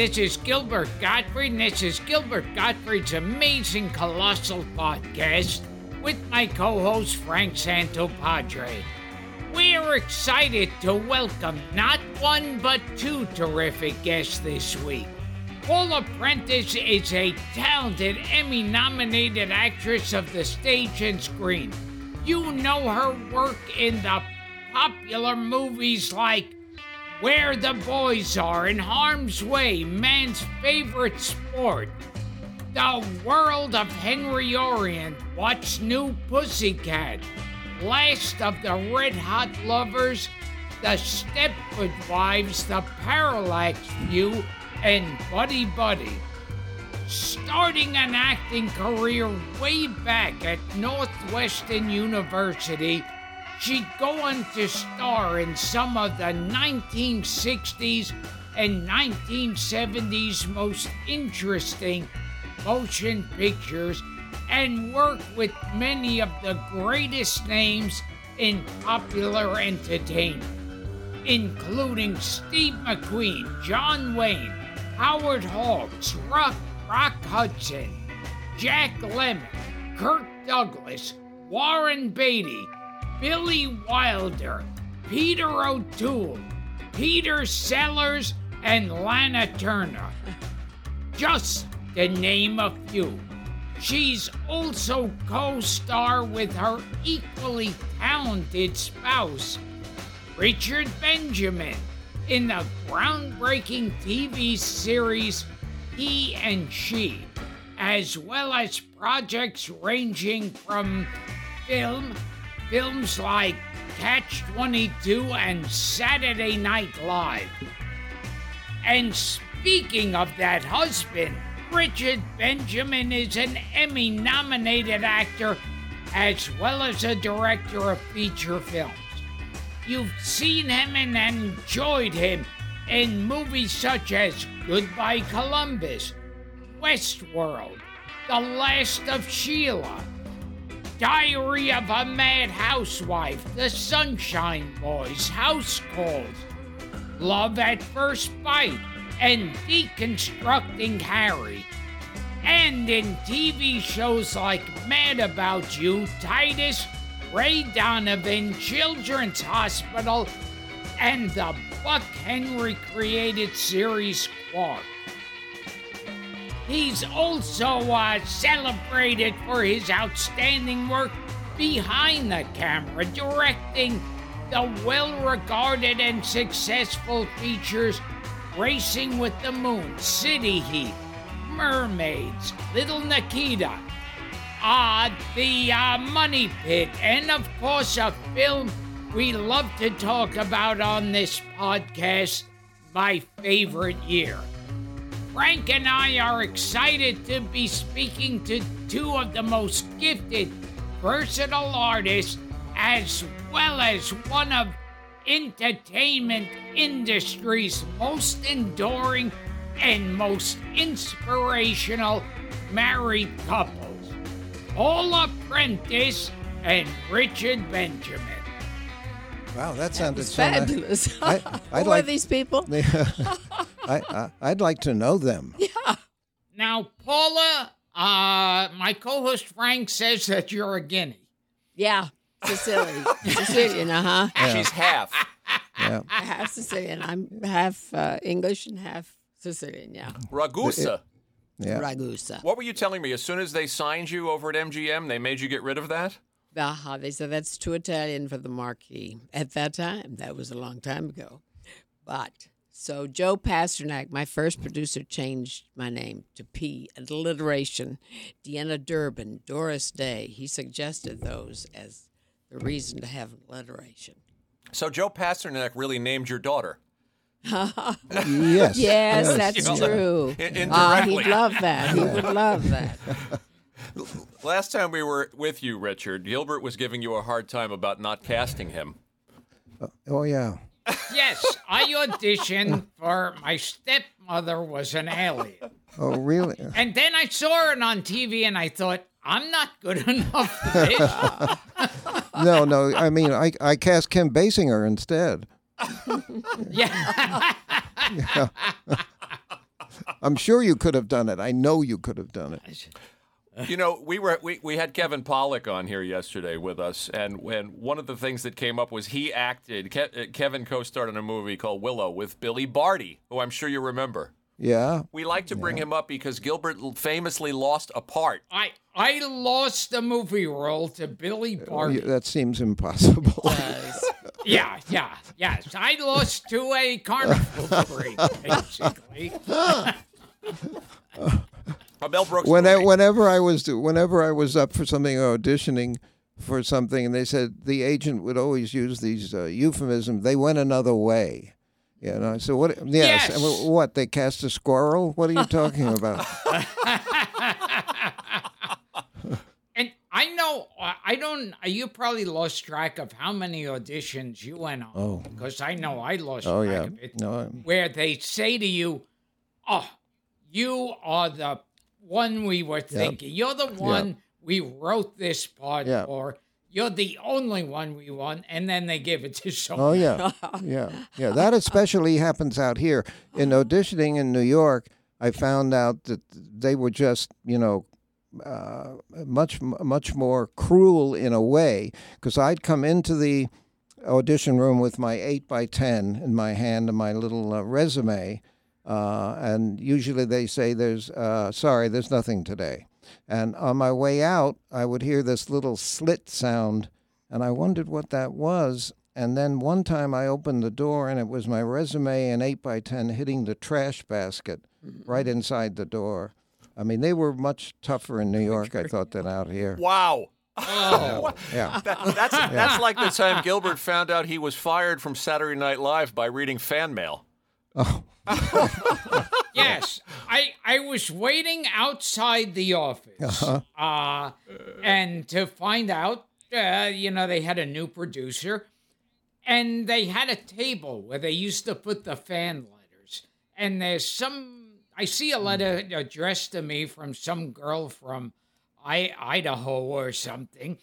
This is Gilbert Gottfried, and this is Gilbert Gottfried's amazing colossal podcast with my co-host Frank Santopadre. We are excited to welcome not one but two terrific guests this week. Paula Prentiss is a talented Emmy-nominated actress of the stage and screen. You know her work in the popular movies like where the Boys Are, In Harm's Way, Man's Favorite Sport, The World of Henry Orient, What's New Pussycat, Last of the Red Hot Lovers, The Stepford Wives, The Parallax View, and Buddy Buddy. Starting an acting career way back at Northwestern University, she'd go on to star in some of the 1960s and 1970s most interesting motion pictures and work with many of the greatest names in popular entertainment, including Steve McQueen, John Wayne, Howard Hawks, Rock, Rock Hudson, Jack Lemmon, Kirk Douglas, Warren Beatty, Billy Wilder, Peter O'Toole, Peter Sellers, and Lana Turner. Just to name a few. She's also co star with her equally talented spouse, Richard Benjamin, in the groundbreaking TV series He and She, as well as projects ranging from film films like Catch 22 and Saturday Night Live. And speaking of that husband, Richard Benjamin is an Emmy nominated actor as well as a director of feature films. You've seen him and enjoyed him in movies such as Goodbye Columbus, Westworld, The Last of Sheila, Diary of a Mad Housewife, The Sunshine Boys, House Calls, Love at First Bite, and Deconstructing Harry. And in TV shows like Mad About You, Titus, Ray Donovan, Children's Hospital, and the Buck Henry created series Quark. He's also uh, celebrated for his outstanding work behind the camera, directing the well regarded and successful features Racing with the Moon, City Heat, Mermaids, Little Nikita, uh, the uh, Money Pit, and of course, a film we love to talk about on this podcast, My Favorite Year. Frank and I are excited to be speaking to two of the most gifted, versatile artists, as well as one of entertainment industry's most enduring and most inspirational married couples, Paula Prentiss and Richard Benjamin. Wow, that sounded It's so nice. fabulous. I- Who I'd are like- these people? Uh, I, I, I'd like to know them. Yeah. Now, Paula, uh, my co-host Frank says that you're a guinea. Yeah, Sicilian. Sicilian, uh huh. She's half. Yeah. Half Sicilian. I'm half uh, English and half Sicilian. Yeah, Ragusa. Yeah. Ragusa. What were you telling me? As soon as they signed you over at MGM, they made you get rid of that? Aha, they said that's too Italian for the marquee. At that time, that was a long time ago. But so Joe Pasternak, my first producer, changed my name to P. Alliteration. Deanna Durbin, Doris Day. He suggested those as the reason to have alliteration. So Joe Pasternak really named your daughter. Yes. Yes, that's Well, true. in- Ah, he'd love that. He would love that. Last time we were with you, Richard, Gilbert was giving you a hard time about not casting him. Oh yeah. Yes, I auditioned for my stepmother was an alien. Oh really? And then I saw it on TV and I thought, I'm not good enough for this. No, no. I mean, I I cast Kim Basinger instead. yeah. I'm sure you could have done it. I know you could have done it. You know, we were we, we had Kevin Pollak on here yesterday with us, and when one of the things that came up was he acted. Ke- uh, Kevin co-starred in a movie called Willow with Billy Barty, who I'm sure you remember. Yeah. We like to bring him up because Gilbert famously lost a part. I I lost the movie role to Billy Barty. That seems impossible. Yeah, yeah, yes. I lost to a carnival parade, basically. A Mel Brooks when I, whenever I was whenever I was up for something or auditioning for something, and they said the agent would always use these uh, euphemisms. They went another way. You know, so what? Yes. Yes. and What? They cast a squirrel? What are you talking about? And I know uh, I don't. You probably lost track of how many auditions you went on. Oh. because I know I lost Oh track yeah. of it. No. Where they say to you, "Oh, you are the one we were thinking. You're the one we wrote this part Yeah. for. You're the only one we want." And then they give it to someone. Oh yeah, yeah, yeah. That especially happens out here in auditioning in New York. I found out that they were just, you know, uh, much much more cruel in a way because I'd come into the audition room with my eight by ten in my hand and my little uh, resume, uh, and usually they say, "There's uh, sorry, there's nothing today." And on my way out, I would hear this little slit sound, and I wondered what that was. And then one time I opened the door, and it was my resume and eight by ten hitting the trash basket right inside the door. I mean, they were much tougher in New York, I thought, than out here. Wow. Oh, Yeah. That, that's that's like the time Gilbert found out he was fired from Saturday Night Live by reading fan mail. Oh, Yes, I I was waiting outside the office, uh and to find out, uh, you know, they had a new producer, and they had a table where they used to put the fan letters. And there's some, I see a letter addressed to me from some girl from I Idaho or something,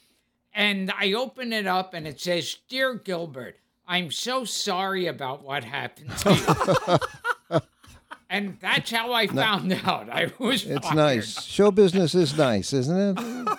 and I open it up and it says, "Dear Gilbert." I'm so sorry about what happened to you. And that's how I found out. I was it's fired. nice. Show business is nice, isn't it?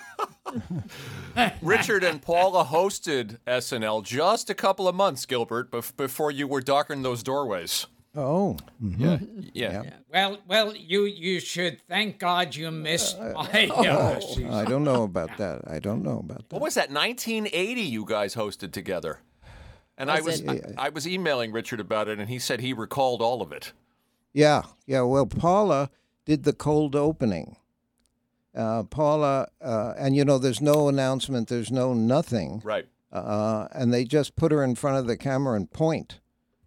Richard and Paula hosted SNL just a couple of months, Gilbert, bef- before you were darkening those doorways. Oh, Yeah. Yeah. Well, well, you you should thank God you missed Uh, my uh, season. I don't know about that. I don't know about that. What was that? 1980 you guys hosted together. And I was Was I, I was emailing Richard about it and he said he recalled all of it. Yeah, yeah. Well, Paula did the cold opening. Uh, Paula, uh, and you know, there's no announcement, there's no nothing, Right. uh, and they just put her in front of the camera and point,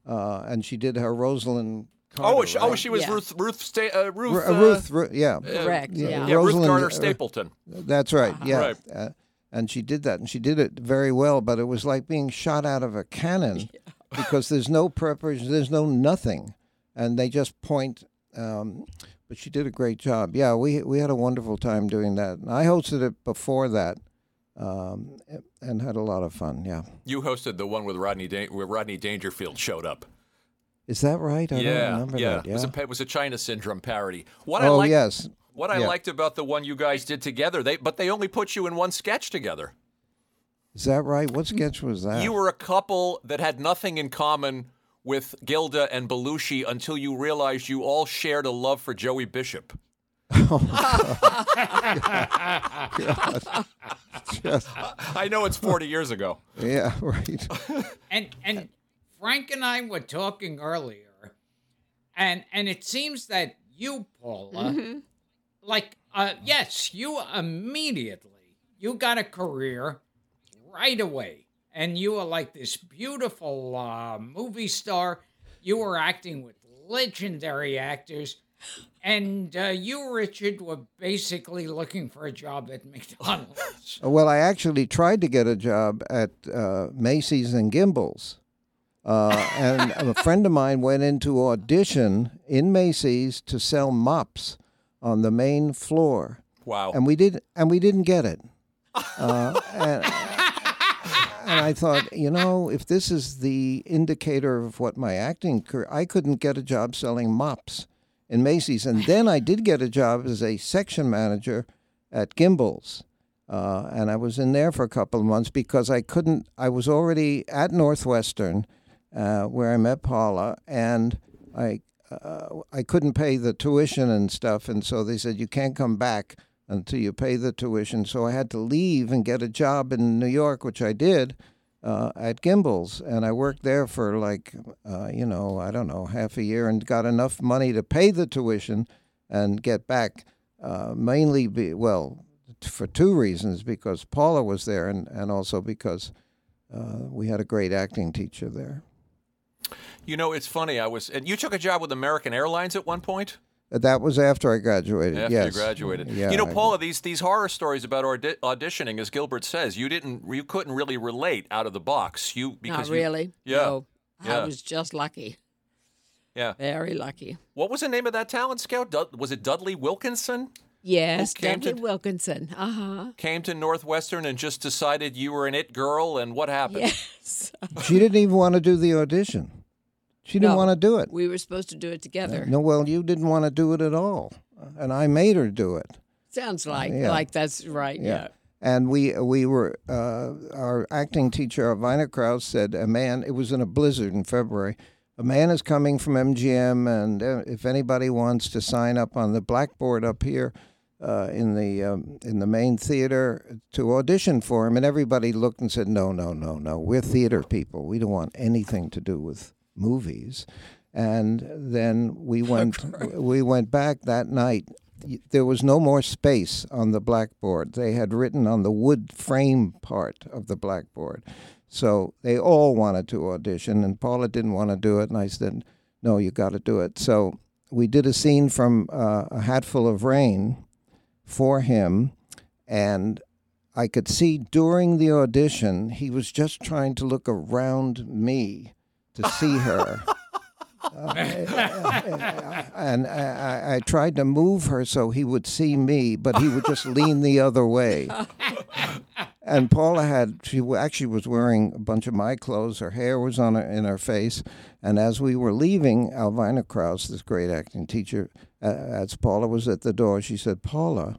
uh, and she did her Rosalind. Carter, Oh, she, oh, she was Yeah. Ruth Ruth Sta- uh, Ruth Ru- uh, uh, Ruth, Ru- yeah, Correct. yeah, Yeah. yeah, Ruth Rosalind, Garner uh, Stapleton. That's right. Yeah. Right. And she did that, and she did it very well. But it was like being shot out of a cannon because there's no preparation, there's no nothing, and they just point. Um, but she did a great job. Yeah, we we had a wonderful time doing that. And I hosted it before that, um, and had a lot of fun. Yeah. You hosted the one with Rodney Dan- where Rodney Dangerfield showed up. Is that right? I yeah, don't remember yeah. that. It was a it was a China syndrome parody. What I Oh yes. What I yeah. liked about the one you guys did together, they but they only put you in one sketch together. Is that right? What sketch was that? You were a couple that had nothing in common with Gilda and Belushi until you realized you all shared a love for Joey Bishop. Just- I know it's 40 years ago. yeah. Right. And and Frank and I were talking earlier, and and it seems that you, Paula, Mm-hmm. Like uh, yes, you immediately you got a career right away, and you were like this beautiful uh, movie star. You were acting with legendary actors. And uh, you, Richard, were basically looking for a job at McDonald's. Well, I actually tried to get a job at uh, Macy's and Gimbels. Uh, and a friend of mine went into audition in Macy's to sell mops on the main floor, Wow. and we did, and we didn't get it. Uh, and, and I thought, you know, if this is the indicator of what my acting career, I couldn't get a job selling mops in Macy's, and then I did get a job as a section manager at Gimbels. Uh, and I was in there for a couple of months because I couldn't. I was already at Northwestern, uh, where I met Paula, and I uh, I couldn't pay the tuition and stuff, and so they said you can't come back until you pay the tuition. So I had to leave and get a job in New York, which I did uh, at Gimbels, and I worked there for like uh, you know I don't know half a year and got enough money to pay the tuition and get back. Uh, mainly, be, well, for two reasons: because Paula was there, and and also because uh, we had a great acting teacher there. You know, it's funny. I was, and you took a job with American Airlines at one point. That was after I graduated. After yes. you graduated, Yeah, you know, Paula, these these horror stories about audi- auditioning, as Gilbert says, you didn't, you couldn't really relate out of the box. You because Not you- really. yeah, No, yeah. I was just lucky. yeah. Very lucky. What was the name of that talent scout? Dud- was it Dudley Wilkinson? Yes, came to- Wilkinson. Uh huh. Came to Northwestern and just decided you were an it girl, and what happened? Yes. She didn't even want to do the audition. She didn't No. want to do it. We were supposed to do it together. No, well, you didn't want to do it at all, and I made her do it. Sounds like Yeah. like that's right. Yeah. And we we were uh, our acting teacher, Vina Krause, said a man. It was in a blizzard in February. A man is coming from MGM, and uh, if anybody wants to sign up on the blackboard up here uh, in the um, in the main theater to audition for him, and everybody looked and said, "No, no, no, no. We're theater people. We don't want anything to do with movies." And then we went we went back that night there was no more space on the blackboard. They had written on the wood frame part of the blackboard. So they all wanted to audition, and Paula didn't want to do it. And I said, No, you got to do it. So we did a scene from uh, A Hatful of Rain for him, and I could see during the audition, he was just trying to look around me to see her. and I, I, tried to move her so he would see me, but he would just lean the other way. And Paula had she actually was wearing a bunch of my clothes. Her hair was on her, in her face, and as we were leaving, Alvina Krause, this great acting teacher, uh, as Paula was at the door, she said, "Paula."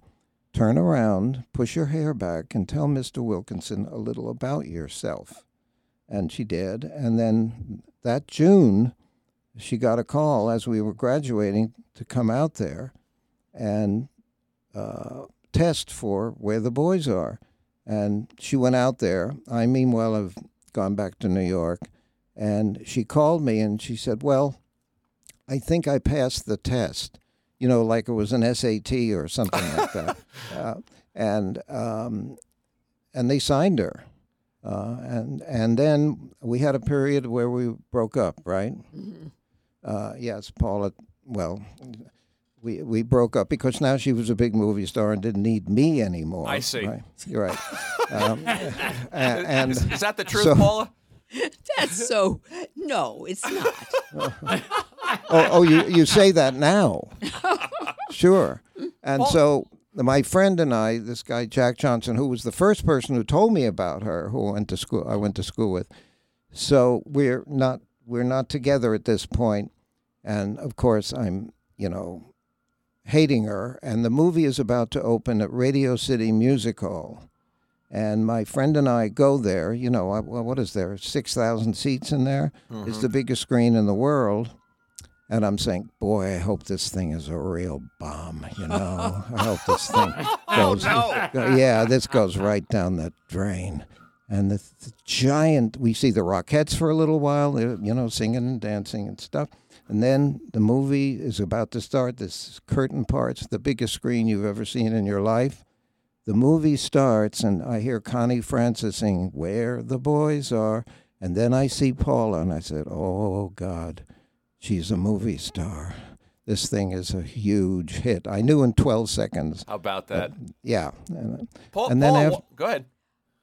Turn around, push your hair back, and tell Mr. Wilkinson a little about yourself. And she did. And then that June, she got a call as we were graduating to come out there and uh, test for where the boys are. And she went out there. I, meanwhile, have gone back to New York. And she called me and she said, Well, I think I passed the test. You know, like it was an SAT or something like that. Uh, and um, and they signed her. Uh, and and then we had a period where we broke up, right? Uh, yes, Paula. Well, we we broke up because now she was a big movie star and didn't need me anymore. I see. Right. You're right. um, a- and Is, is that the truth, so- Paula? That's so. No, it's not. oh, oh, you you say that now? sure. And so my friend and I, this guy Jack Johnson, who was the first person who told me about her, who went to school, I went to school with. So we're not we're not together at this point, and of course I'm you know hating her. And the movie is about to open at Radio City Music Hall. And my friend and I go there. You know, I- well, what is there? 6,000 seats in there. It's mm-hmm. the biggest screen in the world. And I'm saying, boy, I hope this thing is a real bomb. You know, I hope this thing goes. no. Yeah, this goes right down the drain. and the, the giant. We see the Rockettes for a little while, you know, singing and dancing and stuff. And then the movie is about to start. This curtain parts, the biggest screen you've ever seen in your life. The movie starts, and I hear Connie Francis sing "Where the Boys Are," and then I see Paula, and I said, "Oh God, she's a movie star." This thing is a huge hit. I knew in 12 seconds. How about that? Yeah. And, Paul, and then Paula, af- go ahead.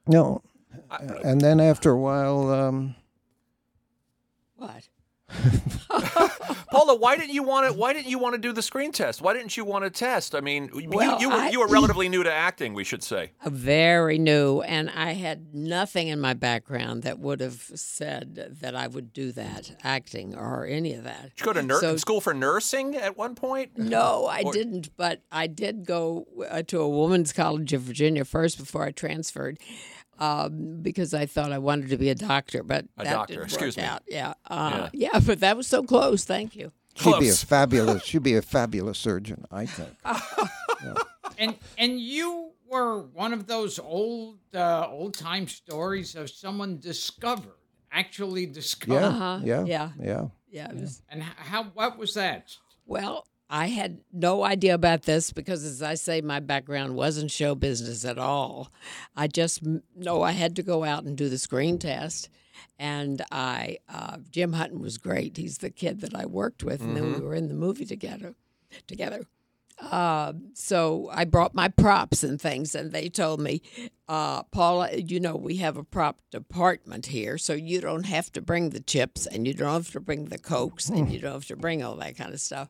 no, and then after a while, um, What? Paula, why didn't you want to? Why didn't you want to do the screen test? Why didn't you want to test? I mean, you- Well, you, you, were, I- you were relatively new to acting, we should say. Uh, Very new, and I had nothing in my background that would have said that I would do that, acting or any of that. Did you go to nur- So- school for nursing at one point? No, I Or- didn't, but I did go uh, to a women's college of Virginia first before I transferred. Um, because I thought I wanted to be a doctor, but A that doctor, didn't excuse work me. out. Yeah, uh, yeah, but that was so close. Thank you. she'd be a fabulous. She'd be a fabulous surgeon, I think. And and you were one of those old uh, old time stories of someone discovered, actually discovered. Yeah, Uh-huh, yeah, yeah. yeah. Yeah, it was And how what was that? Well, I had no idea about this because, as I say, my background wasn't show business at all. I just know I had to go out and do the screen test. And I, uh, Jim Hutton was great. He's the kid that I worked with, and then we were in the movie together. Together. Uh, so I brought my props and things, and they told me, uh, Paula, you know, we have a prop department here, so you don't have to bring the chips, and you don't have to bring the cokes, and you don't have to bring all that kind of stuff.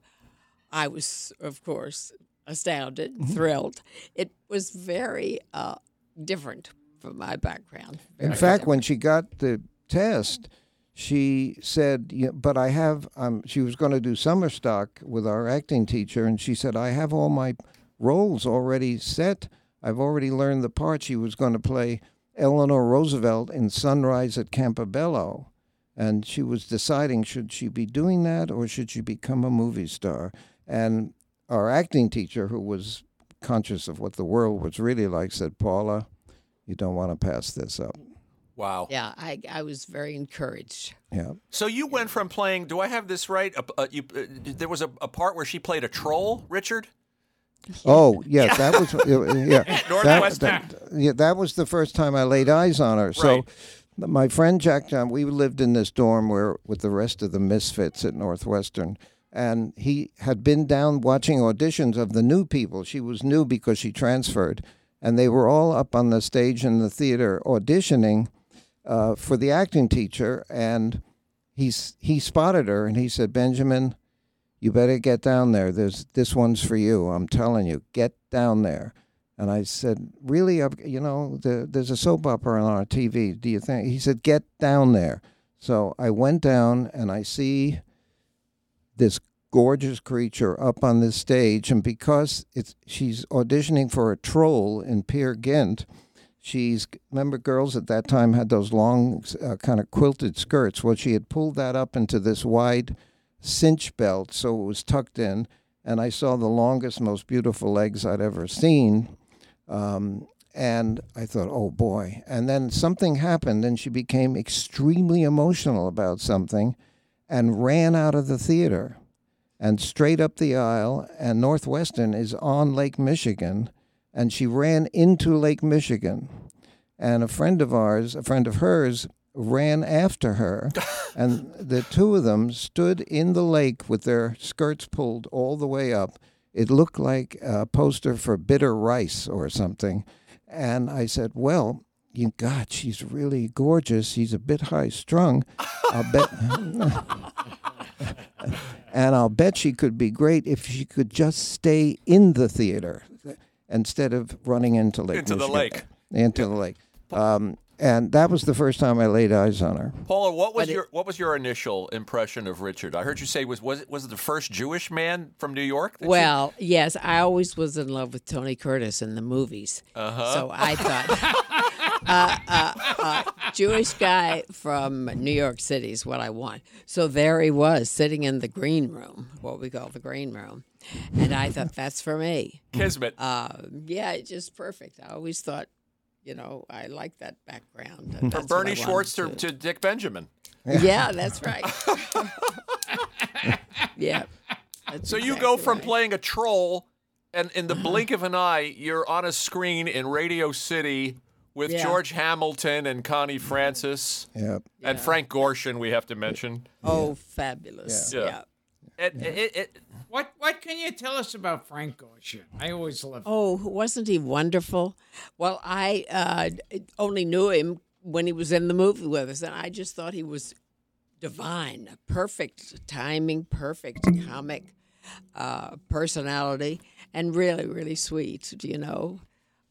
I was, of course, astounded, thrilled. It was very uh, different from my background. In Very fact, when she got the test, she said, yeah, "But I have." Um, she was going to do summer stock with our acting teacher, and she said, "I have all my roles already set. I've already learned the part." She was going to play Eleanor Roosevelt in Sunrise at Campobello, and she was deciding should she be doing that or should she become a movie star. And our acting teacher, who was conscious of what the world was really like, said, "Paula." You don't want to pass this up. Wow. yeah, I, I was very encouraged. Yeah. So you went from playing. Do I have this right? Uh, uh, you, uh, there was a, a part where she played a troll, Richard. Oh, yeah, that was uh, yeah. that, Northwestern. that- yeah, that was the first time I laid eyes on her. So Right. my friend Jack John, we lived in this dorm where with the rest of the misfits at Northwestern. And he had been down watching auditions of the new people. She was new because she transferred. And they were all up on the stage in the theater auditioning uh, for the acting teacher. And he's, he spotted her and he said, Benjamin, you better get down there. There's this one's for you. I'm telling you, get down there. And I said, really, you know, the, there's a soap opera on our TV. Do you think? He said, get down there. So I went down and I see this gorgeous creature up on this stage, and because it's she's auditioning for a troll in Peer Gynt, she's remember girls at that time had those long uh, kind of quilted skirts. Well, she had pulled that up into this wide cinch belt, so it was tucked in, and I saw the longest, most beautiful legs I'd ever seen. Um, and I thought, oh boy. And then something happened, and she became extremely emotional about something and ran out of the theater and straight up the aisle. And Northwestern is on Lake Michigan, and she ran into Lake Michigan. And a friend of ours, a friend of hers, ran after her, and the two of them stood in the lake with their skirts pulled all the way up. It looked like a poster for bitter rice or something. And I said, Well, you God, she's really gorgeous. She's a bit high strung. I'll bet and I'll bet she could be great if she could just stay in the theater instead of running into Lake Into the lake. Into the lake. Um, and that was the first time I laid eyes on her. Paula, what was But it- your what was your initial impression of Richard? I heard you say was was it was it the first Jewish man from New York? that you- Well, yes, I always was in love with Tony Curtis in the movies. Uh-huh. So I thought, uh, uh, uh, Jewish guy from New York City is what I want. So there he was sitting in the green room, what we call the green room. And I thought, that's for me. Kismet. Uh, yeah, just perfect. I always thought you know, I like that background. From Bernie Schwartz to, to Dick Benjamin. yeah, that's right. yeah. that's So you go from right. playing a troll, and in the blink of an eye, you're on a screen in Radio City with Yeah. George Hamilton and Connie Francis Yeah. and Frank Gorshin. We have to mention. Oh, fabulous. Yeah. Yeah. It, it, it, What what can you tell us about Frank Gorshin? I always love. Oh, wasn't he wonderful? Well, I uh, only knew him when he was in the movie with us, and I just thought he was divine, perfect timing, perfect comic uh, personality, and really, really sweet. You know,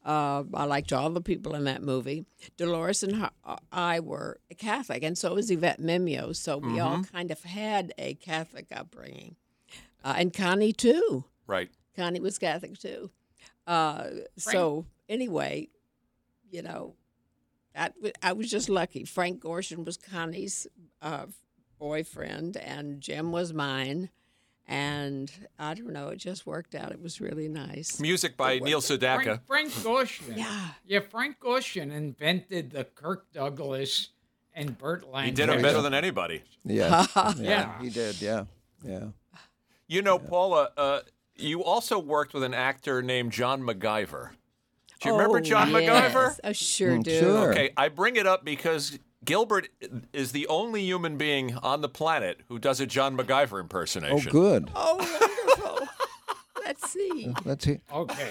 uh, I liked all the people in that movie. Dolores and her- I were Catholic, and so was Yvette Mimieux. So we all kind of had a Catholic upbringing, uh, and Connie too. right. Connie was Catholic too. Uh, so anyway, you know, that w- I was just lucky. Frank Gorshin was Connie's uh, boyfriend, and Jim was mine. And I don't know, it just worked out. It was really nice. Music by Neil Sedaka. Frank, Frank Gorshin. Yeah. Yeah, Frank Gorshin invented the Kirk Douglas and Burt Lang. He did it better than anybody. Yeah. Yeah. He did. Yeah. Yeah. You know, Paula, uh, you also worked with an actor named John McGiver. Do you remember Oh, John yes. McGiver? I sure Mm, do. sure. Okay, I bring it up because Gilbert is the only human being on the planet who does a John McGiver impersonation. Oh, good. Oh, wonderful. Let's see. Let's hear. Okay.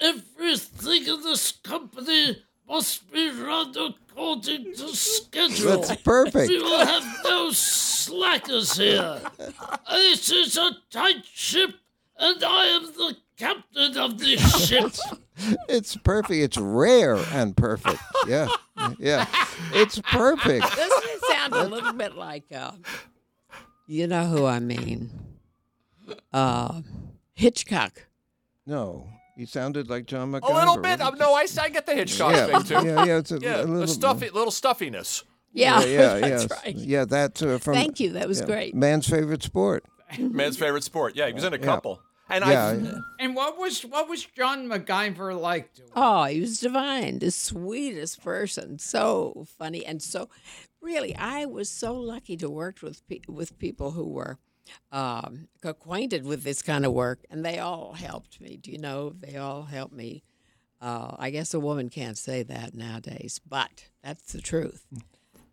Everything in this company must be run according to schedule. That's perfect. We will have no slackers here. This is a tight ship, and I am the captain of this ship. It's perfect. It's rare and perfect. Yeah. Yeah. It's perfect. Doesn't it sound a little bit like, uh, you know who I mean? Uh, Hitchcock. No. You sounded like John McGiver. A little bit. Um, no, I, I get the Hitchcock Yeah. thing too. Yeah. Yeah. It's a, Yeah, a little the stuffy, little stuffiness. Yeah, Yeah. Yeah. that's yes. right. Yeah. That's uh, from. Thank you. That was yeah, great. Man's favorite sport. Man's favorite sport. Yeah, he was in a Yeah. couple. And Yeah. I, And what was what was John McGiver like to? Oh, he was divine, the sweetest person, so funny, and so really, I was so lucky to work with pe- with people who were um, acquainted with this kind of work, and they all helped me. Do you know? They all helped me. Uh, I guess a woman can't say that nowadays, but that's the truth.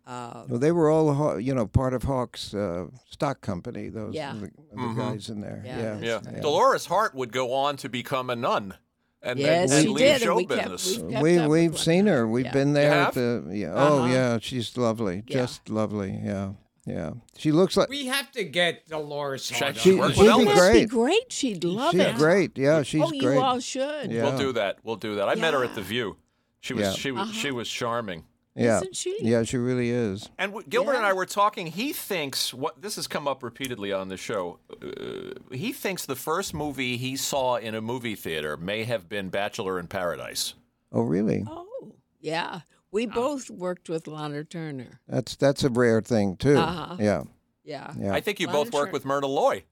Uh, Well, they were all, you know, part of Hawk's uh, stock company. Those Yeah. the, the guys in there. Yeah, Yeah. that's yeah. Dolores Hart would go on to become a nun and, yes, and, she and leave did, show and we kept, business. we've kept We up we've seen her. We've Yeah. been there. have? At the, yeah. Oh Uh-huh. yeah, she's lovely. Yeah. Just lovely. Yeah. Yeah. She looks like We have to get Dolores Hart. She- on. worked she'd with be Elvis. That'd be great. great. She'd love she's it. great. Yeah, she's oh, great. you all should. Yeah. We'll do that. We'll do that. I met her at the View. She was Yeah. she was she Uh-huh. was charming. Yeah. Isn't she? Yeah, she really is. And w- Gilbert and I were talking. He thinks what this has come up repeatedly on the show. Uh, he thinks the first movie he saw in a movie theater may have been Bachelor in Paradise. Oh, really? Oh, yeah. We both worked with Lana Turner. That's that's a rare thing too. Uh-huh. Yeah. Yeah. Yeah. I think you Lana both worked Turner. with Myrna Loy.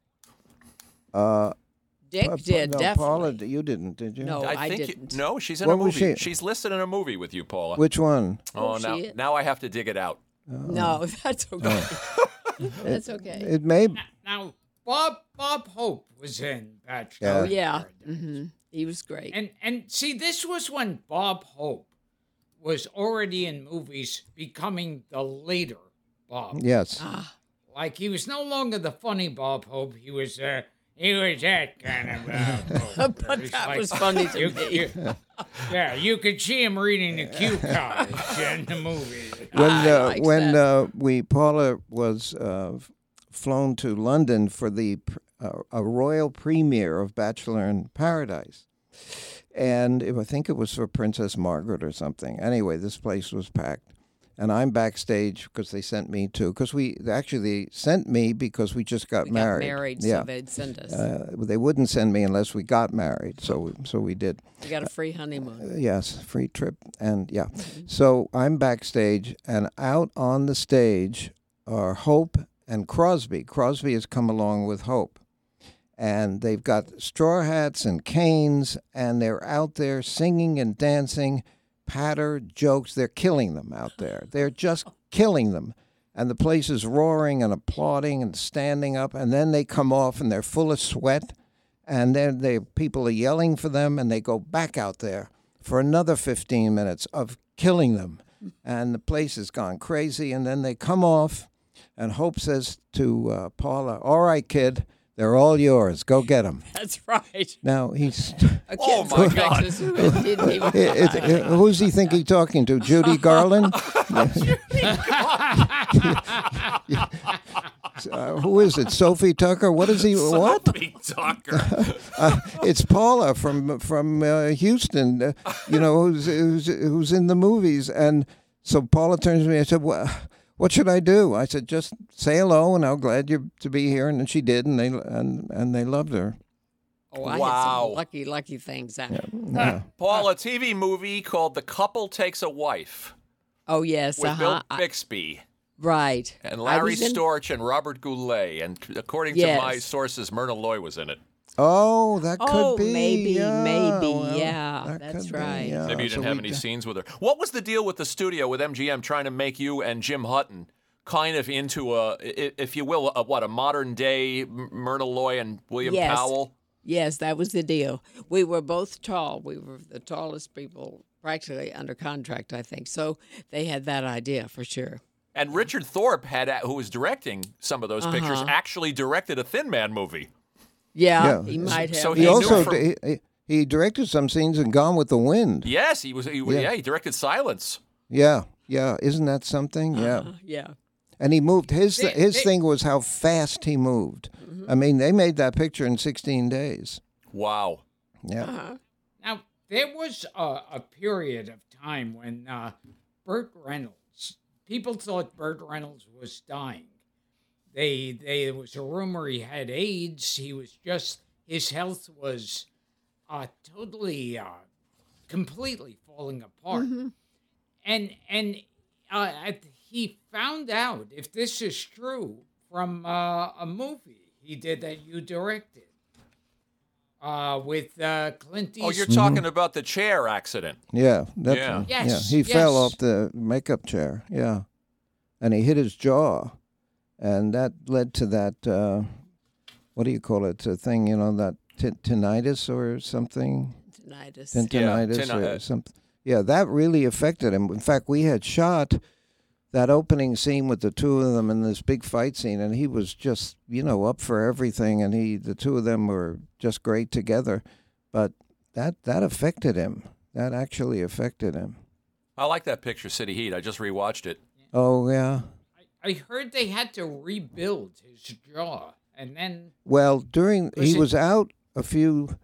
Uh, Dick Pa- Pa- did, no, definitely. Paula, d- you didn't, did you? No, I, think you- didn't. no, she's in What a was movie. she- She's listed in a movie with you, Paula. Which one? oh, Oh, now she is? now I have to dig it out. No, that's okay. that's okay. It may. Now Bob Bob Hope was in Bachelor. Yeah. Oh, yeah. Paradise. hmm He was great. And and see, this was when Bob Hope was already in movies, becoming the later Bob. Yes. ah, Like he was no longer the funny Bob Hope. He was uh, he was that kind of Bob Hope. but that like- was funny to you- me. you- yeah, you could see him reading the cue cards in the movie. when uh, like when uh, we Paula was uh, flown to London for the uh, a royal premiere of Bachelor in Paradise, and it, I think it was for Princess Margaret or something. Anyway, this place was packed, and I'm backstage because they sent me to because we actually they sent me because we just got we married. got married, yeah. so they'd send us. uh, they wouldn't send me unless we got married, so so we did. we got a free honeymoon. Yes, free trip. And yeah. So I'm backstage and out on the stage are Hope and Crosby. Crosby has come along with Hope. And they've got straw hats and canes and they're out there singing and dancing, patter, jokes. They're killing them out there. They're just killing them. And the place is roaring and applauding and standing up. And then they come off and they're full of sweat. And then they, people are yelling for them and they go back out there for another 15 minutes of killing them. And the place has gone crazy. And then they come off and Hope says to uh, Paula, All right, kid, they're all yours. Go get them. That's right. Now, he's. Oh, my from God. It, it, it- who's he think he's talking to? Judy Garland? Uh, who is it? Sophie Tucker? What is he? What? Big talker. Uh, it's Paula from from uh, Houston. Uh, you know who's, who's who's in the movies. And so Paula turns to me. I said, "What? What should I do?" I said, "Just say hello, and I'm glad you're to be here." And then she did, and they and and they loved her. Oh, I had some lucky, lucky things. happen. Yeah. Paul, a TV movie called The Couple Takes a Wife Oh yes, with uh-huh. Bill I- Bixby right. and Larry in- Storch and Robert Goulet. And according to my sources, Myrna Loy was in it. Oh, that could Oh, be. maybe, yeah, maybe, well, yeah, that that's could be, right. yeah. Maybe you didn't have any d- scenes with her. What was the deal with the studio with MGM trying to make you and Jim Hutton kind of into a, if you will, a, what a modern day Myrna Loy and William Yes. Powell? Yes, that was the deal. We were both tall. We were the tallest people practically under contract, I think. So they had that idea for sure. And Richard Thorpe had, who was directing some of those pictures, Uh-huh. actually directed a Thin Man movie. Yeah, Yeah. he might have. So He He also from- he, he- he directed some scenes in Gone with the Wind. Yes, he was. He, yeah. Yeah. he directed Silence. Yeah, yeah. Isn't that something? Yeah. Uh, yeah. And he moved. His They- his they- thing was how fast he moved. Mm-hmm. I mean, they made that picture in 16 days. Wow. Yeah. Uh-huh. Now, there was a, a period of time when uh, Burt Reynolds, people thought Burt Reynolds was dying. They, they, there was a rumor he had AIDS. He was just, his health was uh, totally, uh, completely falling apart. And, and uh, at- he found out, if this is true, from uh, a movie he did that you directed uh, with uh, Clint Oh, you're talking about the chair accident. Yeah. That's Yeah. right. Yes, He fell off the makeup chair. Yeah. And he hit his jaw. And that led to that, uh, what do you call it? A thing, you know, that t- tinnitus or something? Tinnitus. Tendinitis tinni- or something. Yeah, that really affected him. In fact, we had shot that opening scene with the two of them in this big fight scene, and he was just, you know, up for everything, and he, the two of them were just great together. But that that affected him. That actually affected him. I like that picture, City Heat. I just rewatched it. Oh yeah. I heard they had to rebuild his jaw, and then Well, during Was he it- was out a few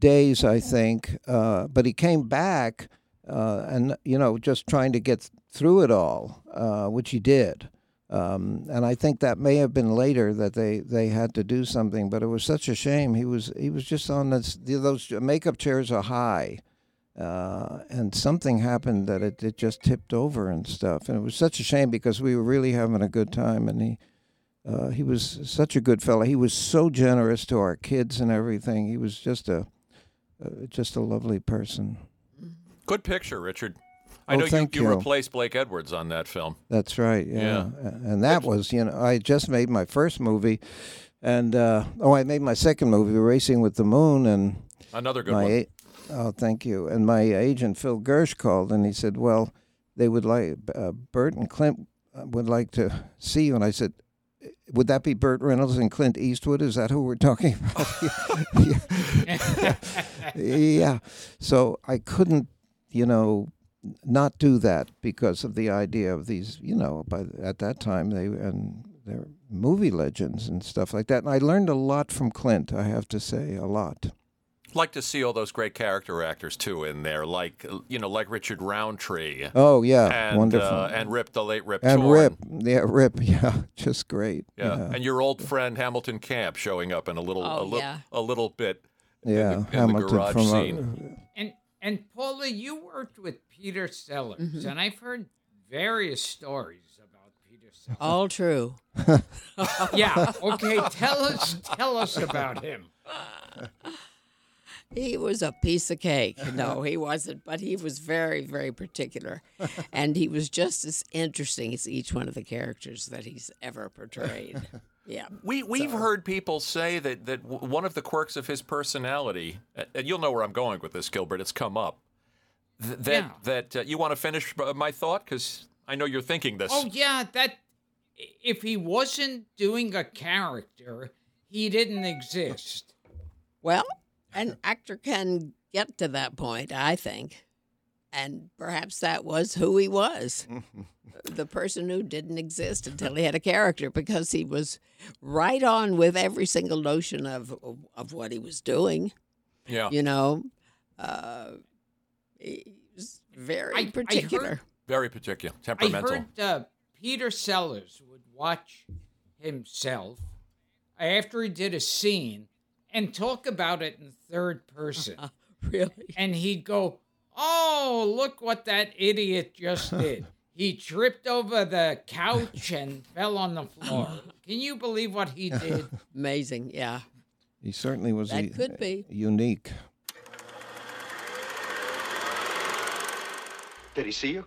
days, I think, uh, but he came back, uh, and you know, just trying to get through it all, uh, which he did. Um, and I think that may have been later that they, they had to do something, but it was such a shame. He was he was just on this, those makeup chairs are high, uh, and something happened that it, it just tipped over and stuff. And it was such a shame because we were really having a good time, and he uh, he was such a good fellow. He was so generous to our kids and everything. He was just a uh, just a lovely person. Good picture, Richard. I Oh, know you, you you. replaced Blake Edwards on that film. That's right. Yeah. And that was, you know, I just made my first movie, and uh, oh, I made my second movie, Racing with the Moon, and Another good my one. Oh, thank you. And my agent Phil Gersh called, and he said, "Well, they would like uh, Burt and Clint uh, would like to see you." And I said. Would that be Burt Reynolds and Clint Eastwood? Is that who we're talking about? yeah. yeah. So I couldn't, you know, not do that because of the idea of these, you know, by at that time they and they're movie legends and stuff like that. And I learned a lot from Clint. I have to say, a lot. Like to see all those great character actors too in there, like you know, like Richard Roundtree Oh yeah, and wonderful. uh, and Rip the late Rip and Torn. Rip, yeah, Rip, yeah, just great. Yeah. yeah, and your old friend Hamilton Camp showing up in a little, Oh, a, little yeah. a little bit. Yeah, in the Hamilton garage from uh, scene. and and Paula, you worked with Peter Sellers, Mm-hmm. and I've heard various stories about Peter Sellers. All true. yeah, okay, tell us tell us about him. He was a piece of cake. No, he wasn't, but he was very, very particular. And he was just as interesting as each one of the characters that he's ever portrayed. Yeah. We we've heard people say that that one of the quirks of his personality, and you'll know where I'm going with this, Gilbert. It's come up. Th- that Yeah. that uh, you want to finish uh, my thought because I know you're thinking this. Oh yeah, that if he wasn't doing a character, he didn't exist. Well, an actor can get to that point, I think. And perhaps that was who he was the person who didn't exist until he had a character because he was right on with every single notion of, of what he was doing. yeah. You know, uh, he was very I- I heard- particular. Very particular, temperamental. I temperamental. heard uh, Peter Sellers would watch himself after he did a scene and talk about it in third person. really? and he'd go, "Oh, look what that idiot just did! He tripped over the couch and fell on the floor. Can you believe what he did?" Amazing. Yeah. He certainly was That a- could be. Uh, unique. Did he see you?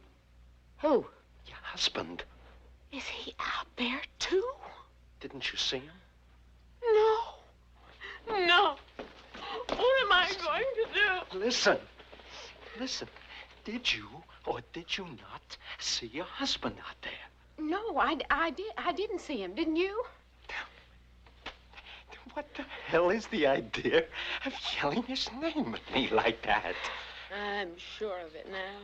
Who? Your husband. Is he out there too? Didn't you see him? No. What am I going to do? Listen. Listen. Did you or did you not see your husband out there? No, I, I did. I didn't see him. Didn't you? What the hell is the idea of yelling his name at me like that? I'm sure of it now.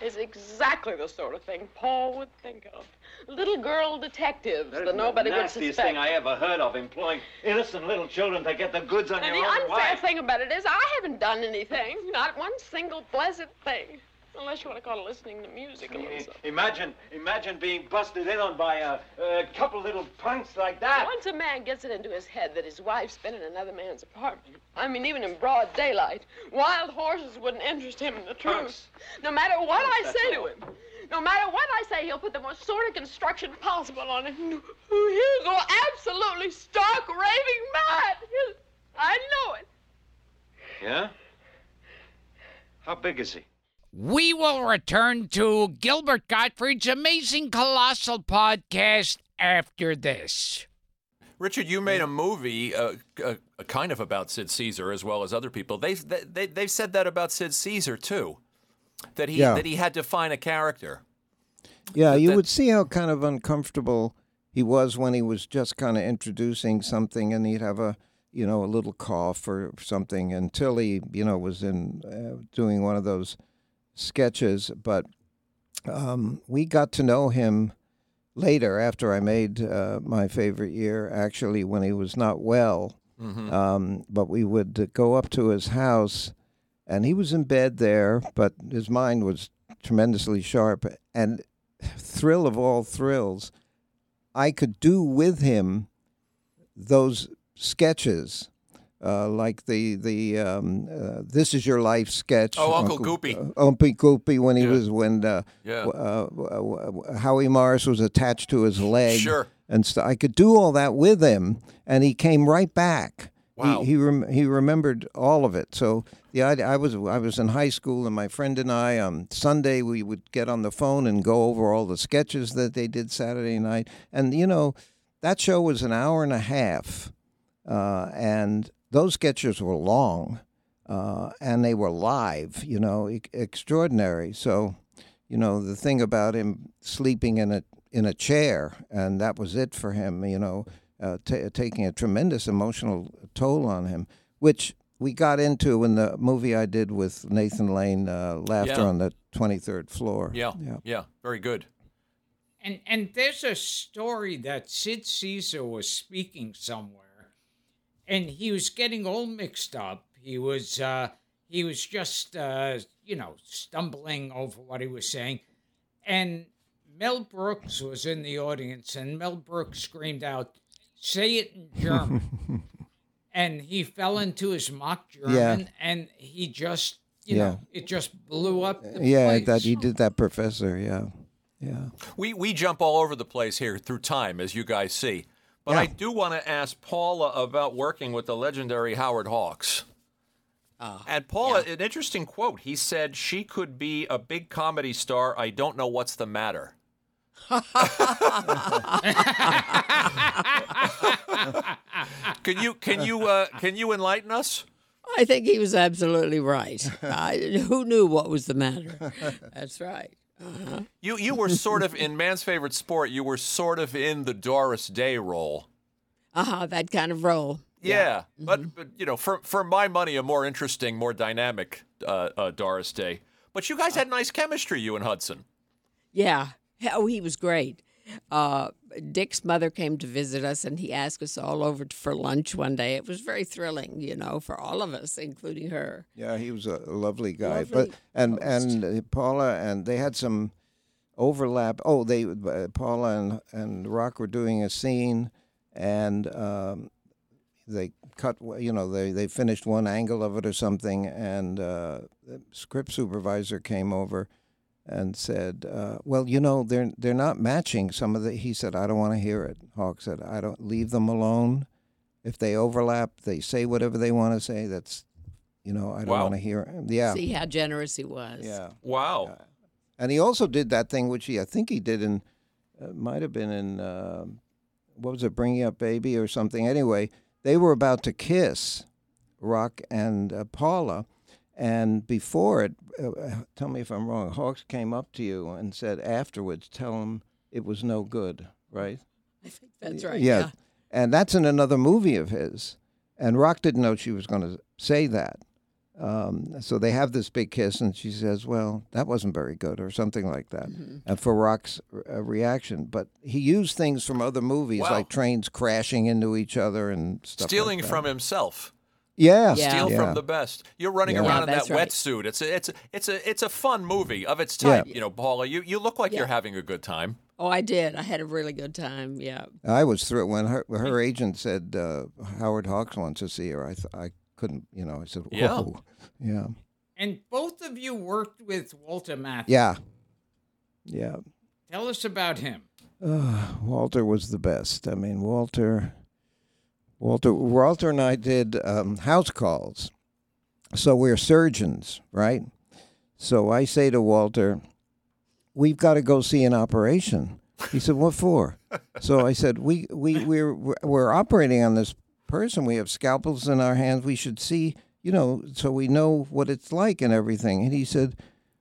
It's exactly the sort of thing Paul would think of. Little girl detectives that nobody would suspect. the nastiest thing I ever heard of, employing innocent little children to get the goods on and your the unfair thing about it is, I haven't done anything. Not one single blessed thing. Unless you want to call it listening to music. Imagine, imagine being busted in on by a, a couple little punks like that. Once a man gets it into his head that his wife's been in another man's apartment, I mean, even in broad daylight, wild horses wouldn't interest him in the truth. No matter what I say to him, no matter what I say, he'll put the most sort of construction possible on it. He'll go absolutely stark raving mad. He'll- I know it. Yeah? How big is he? We will return to Gilbert Gottfried's amazing colossal podcast after this. Richard, you made a movie, uh, uh, kind of about Sid Caesar as well as other people. They, they, they they've said that about Sid Caesar too, that he Yeah. that he had to find a character. Yeah, you that- would see how kind of uncomfortable he was when he was just kind of introducing something, and he'd have a, you know, a little cough or something until he, you know, was in uh, doing one of those sketches. But um, we got to know him later after I made uh, my favorite year. Actually, when he was not well, um, but we would go up to his house, and he was in bed there, but his mind was tremendously sharp and thrill of all thrills i could do with him those sketches uh, like the the um, uh, this is your life sketch Oh, Uncle Goopy. uh, Uncle Goopy when he Yeah. was when uh, Yeah. w- uh, w- Howie Morris was attached to his leg Sure. and st- I could do all that with him and he came right back Wow. he he, rem- he remembered all of it. So the idea, I was I was in high school, and my friend and I on Sunday we would get on the phone and go over all the sketches that they did Saturday night. And you know, that show was an hour and a half, uh, and those sketches were long, uh, and they were live. You know, e- extraordinary. So, you know, the thing about him sleeping in a in a chair, and that was it for him. You know, uh, ta taking a tremendous emotional toll on him, which we got into in the movie I did with Nathan Lane, uh, Laughter Yeah. on the Twenty Third Floor. Yeah, yeah. yeah, very good. And and there's a story that Sid Caesar was speaking somewhere, and he was getting all mixed up. He was uh, he was just uh, you know stumbling over what he was saying, and Mel Brooks was in the audience, and Mel Brooks screamed out, "Say it in German!" and he fell into his mock German, and he just you Yeah. know it just blew up. The Yeah, place. that he did that, Professor. Yeah, yeah. We we jump all over the place here through time, as you guys see. But I do want to ask Paula about working with the legendary Howard Hawks. Oh, And Paula, an interesting quote. He said she could be a big comedy star. I don't know what's the matter. can you can you uh, can you enlighten us? I think he was absolutely right. I, who knew what was the matter? That's right. Uh-huh. You you were sort of in man's favorite sport. You were sort of in the Doris Day role. Uh huh. That kind of role. Yeah, but but you know, for for my money, a more interesting, more dynamic uh, uh, Doris Day. But you guys had nice chemistry, you and Hudson. Yeah. Oh, he was great. Uh, Dick's mother came to visit us, and he asked us all over for lunch one day. It was very thrilling, you know, for all of us, including her. Yeah, he was a lovely guy. Lovely but and host. and uh, Paula and they had some overlap. Oh, they uh, Paula and and Rock were doing a scene, and um, they cut. You know, they they finished one angle of it or something, and uh, the script supervisor came over and said, uh, "Well, you know, they're they're not matching some of the." He said, "I don't want to hear it." Hawk said, "I don't leave them alone. If they overlap, they say whatever they want to say. That's, you know, I don't Wow. want to hear." Yeah, See how generous he was. yeah. Wow. And he also did that thing which he, I think he did in, uh, might have been in, uh, what was it, Bringing Up Baby or something. Anyway, they were about to kiss, Rock and uh, Paula. And before it, uh, uh, tell me if I'm wrong, Hawks came up to you and said afterwards, tell him it was no good, right? I think that's right. yeah. Yeah. And that's in another movie of his. And Rock didn't know she was going to say that. Um, so they have this big kiss, and she says, "Well, that wasn't very good," or something like that. And for Rock's uh, reaction, but he used things from other movies, Wow. like trains crashing into each other and stuff. like Stealing that. from himself. Yeah, Yeah. Steal yeah. from the best. You're running Yeah. around Yeah, in that that's right. wetsuit. It's a, it's a, it's a it's a fun movie of its type. Yeah. You know, Paula, you, you look like Yeah. you're having a good time. Oh, I did. I had a really good time. Yeah. I was thrilled when her her agent said uh, Howard Hawks wants to see her. I th- I couldn't, you know. I said, Yeah. Yeah, And both of you worked with Walter Matthau. yeah, yeah." Tell us about him. Uh, Walter was the best. I mean, Walter, Walter, Walter and I did um, house calls. So we're surgeons, right? So I say to Walter, "We've got to go see an operation." He said, "What for?" so I said, "We we we're we're operating on this person. We have scalpels in our hands. We should see, you know, so we know what it's like and everything." And he said,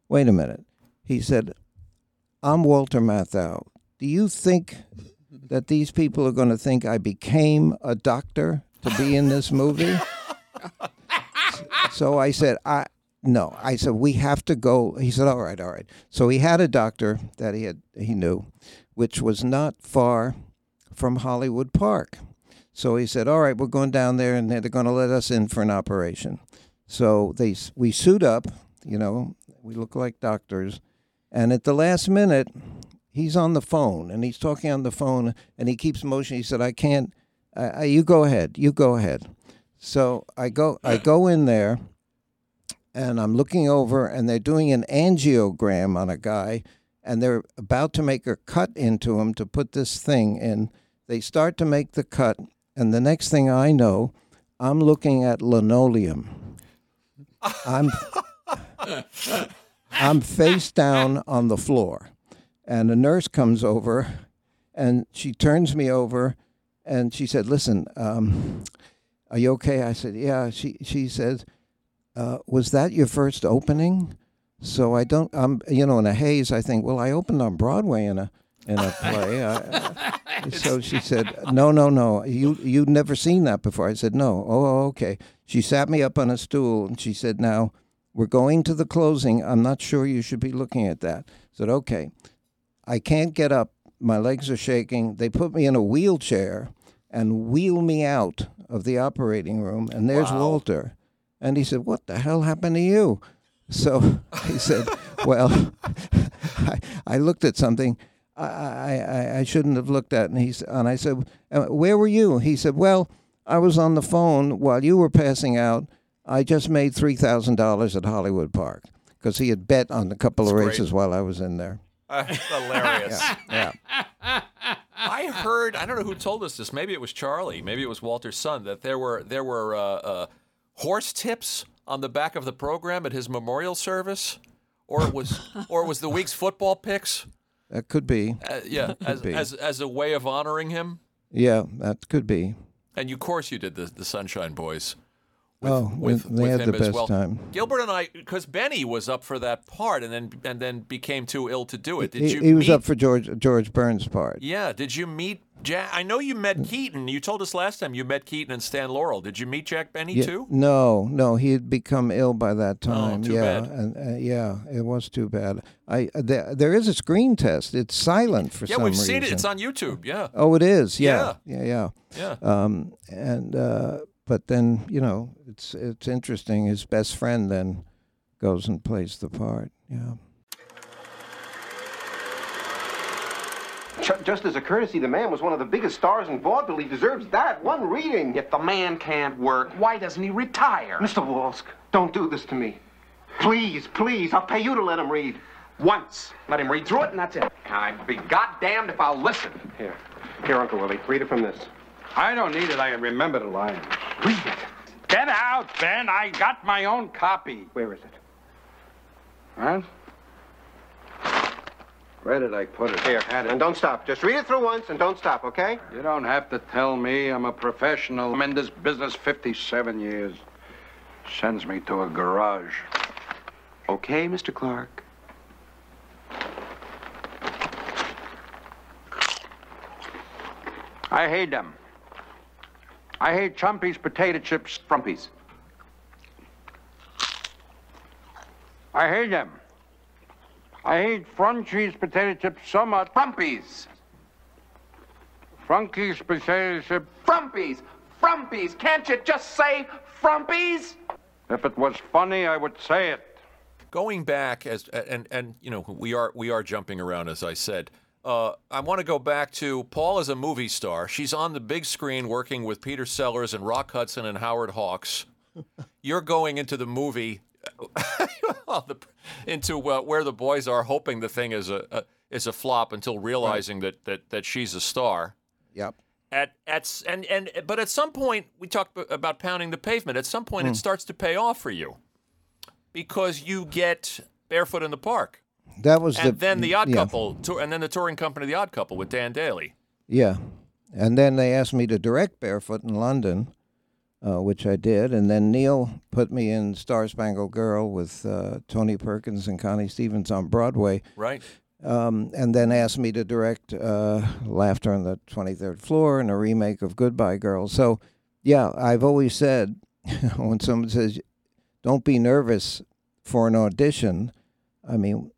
"Wait a minute." He said, I'm Walter Matthau. Do you think that these people are going to think I became a doctor to be in this movie? so I said, I no. I said we have to go. He said, all right, all right. So he had a doctor that he had he knew, which was not far from Hollywood Park. So he said, all right, we're going down there, and they're going to let us in for an operation. So they we suit up. You know, we look like doctors. And at the last minute, he's on the phone and he's talking on the phone and he keeps motioning. He said, "I can't. Uh, uh, you go ahead. You go ahead." So I go. I go in there, and I'm looking over, and they're doing an angiogram on a guy, and they're about to make a cut into him to put this thing in. They start to make the cut, and the next thing I know, I'm looking at linoleum. I'm I'm face down on the floor. And a nurse comes over and she turns me over and she said, Listen, um, are you okay? I said, Yeah. She, she said, uh, Was that your first opening? So I don't, I'm, you know, in a haze, I think, Well, I opened on Broadway in a, in a play. I, I- so she said, "No, no, no. You you've never seen that before." I said, "No." Oh, okay. She sat me up on a stool and she said, "Now we're going to the closing. I'm not sure you should be looking at that." I said, "Okay." I can't get up. My legs are shaking. They put me in a wheelchair and wheel me out of the operating room. And there's Wow. Walter. And he said, What the hell happened to you? So he said, Well, I, I looked at something I, I, I- shouldn't have looked at. And, he, and I said, "Uh, Where were you? He said, Well, I was on the phone while you were passing out. I just made $3,000 at Hollywood Park because he had bet on a couple of That's great. races while I was in there. Uh, hilarious. Yeah. I heard. I don't know who told us this. Maybe it was Charlie. Maybe it was Walter's son. That there were there were uh, uh, horse tips on the back of the program at his memorial service, or it was, or it was the week's football picks. That could be. Uh, yeah, as, be. as as a way of honoring him. Yeah, that could be. And you, of course, you did the the Sunshine Boys. With, oh, with, they with had him the as best well. time. Gilbert and I, because Benny was up for that part, and then and then became too ill to do it. Did he, you? he was meet- up for George George Burns' part. Yeah. Did you meet Jack? I know you met Keaton. You told us last time you met Keaton and Stan Laurel. Did you meet Jack Benny Yeah, too? No, no, he had become ill by that time. Oh, too yeah, bad. and uh, yeah, it was too bad. I there, there is a screen test. It's silent for Yeah, some reason. Yeah, we've seen it. It's on YouTube. Yeah. Oh, it is. Yeah, yeah, yeah. Yeah. Um, and uh, but then you know, it's it's interesting. His best friend then goes and plays the part. Yeah. Just as a courtesy, the man was one of the biggest stars in vaudeville. He deserves that one reading. If the man can't work, why doesn't he retire? Mr. Walsk, don't do this to me. Please, please, I'll pay you to let him read. Once. Let him read through it, and that's it. I'd be goddamned if I'll listen. Here, here, Uncle Willie, read it from this. I don't need it. I remember the line. Read it. Get out, Ben. I got my own copy. Where is it? Huh? Where did I put it? Here, Had it. and don't stop. Just read it through once and don't stop, okay? You don't have to tell me. I'm a professional. I'm in this business 57 years. Sends me to a garage. Okay, Mr. Clark. I hate them. I hate Chumpies, potato chips, frumpies. I hate them. I hate Frunchies, potato chips so much. Frumpies. Frunkies, potato chips. Frumpies! Frumpies! Can't you just say Frumpies? If it was funny, I would say it. Going back as and and you know we are we are jumping around as I said. Uh, I want to go back to Paul as a movie star. She's on the big screen working with Peter Sellers and Rock Hudson and Howard Hawks. You're going into the movie, into uh, where the boys are, hoping the thing is a, a is a flop until realizing that, that that she's a star. Yep. At at and and but at some point we talked about pounding the pavement. At some point Hmm. it starts to pay off for you because you get barefoot in the park. That was and the then the Odd yeah. Couple, tour, and then the touring company, the Odd Couple, with Dan Dailey. Yeah. And then they asked me to direct Barefoot in London, uh, which I did. And then Neil put me in Star Spangled Girl with uh, Tony Perkins and Connie Stevens on Broadway. Right. Um, and then asked me to direct uh, Laughter on the 23rd Floor and a remake of Goodbye Girl. So, yeah, I've always said when someone says, don't be nervous for an audition, I mean,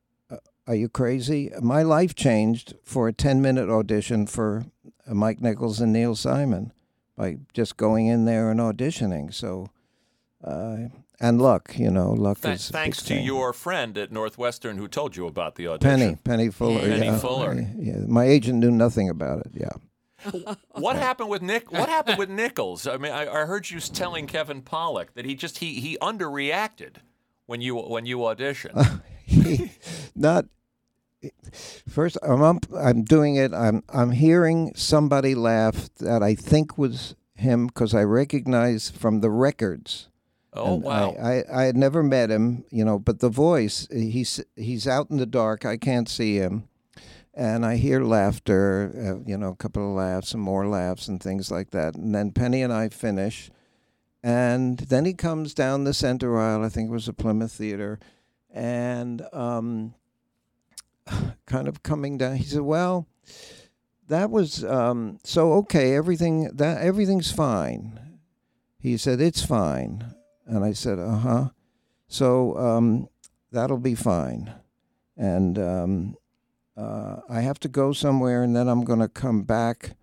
are you crazy? My life changed for a 10 minute audition for uh, Mike Nichols and Neil Simon by just going in there and auditioning. So, uh, and luck, you know, luck Th- is. thanks to your friend at Northwestern who told you about the audition. Penny, Penny Fuller. Penny yeah. Fuller. Yeah, my agent knew nothing about it. Yeah. What happened with Nick? What happened with Nichols? I mean, I, I heard you telling Kevin Pollak that he just he he underreacted when you when you auditioned. Not first. I'm up, I'm doing it. I'm I'm hearing somebody laugh that I think was him because I recognize from the records. Oh, And wow. I, I I had never met him, you know, but the voice. He's he's out in the dark. I can't see him, and I hear laughter. Uh, you know, a couple of laughs and more laughs and things like that. And then Penny and I finish, and then he comes down the center aisle. I think it was the Plymouth Theater, and um, kind of coming down. He said, "Well, that was um, so okay. Everything that everything's fine." He said, "It's fine," and I said, "Uh huh." So um, that'll be fine, and um, uh, I have to go somewhere, and then I'm going to come back,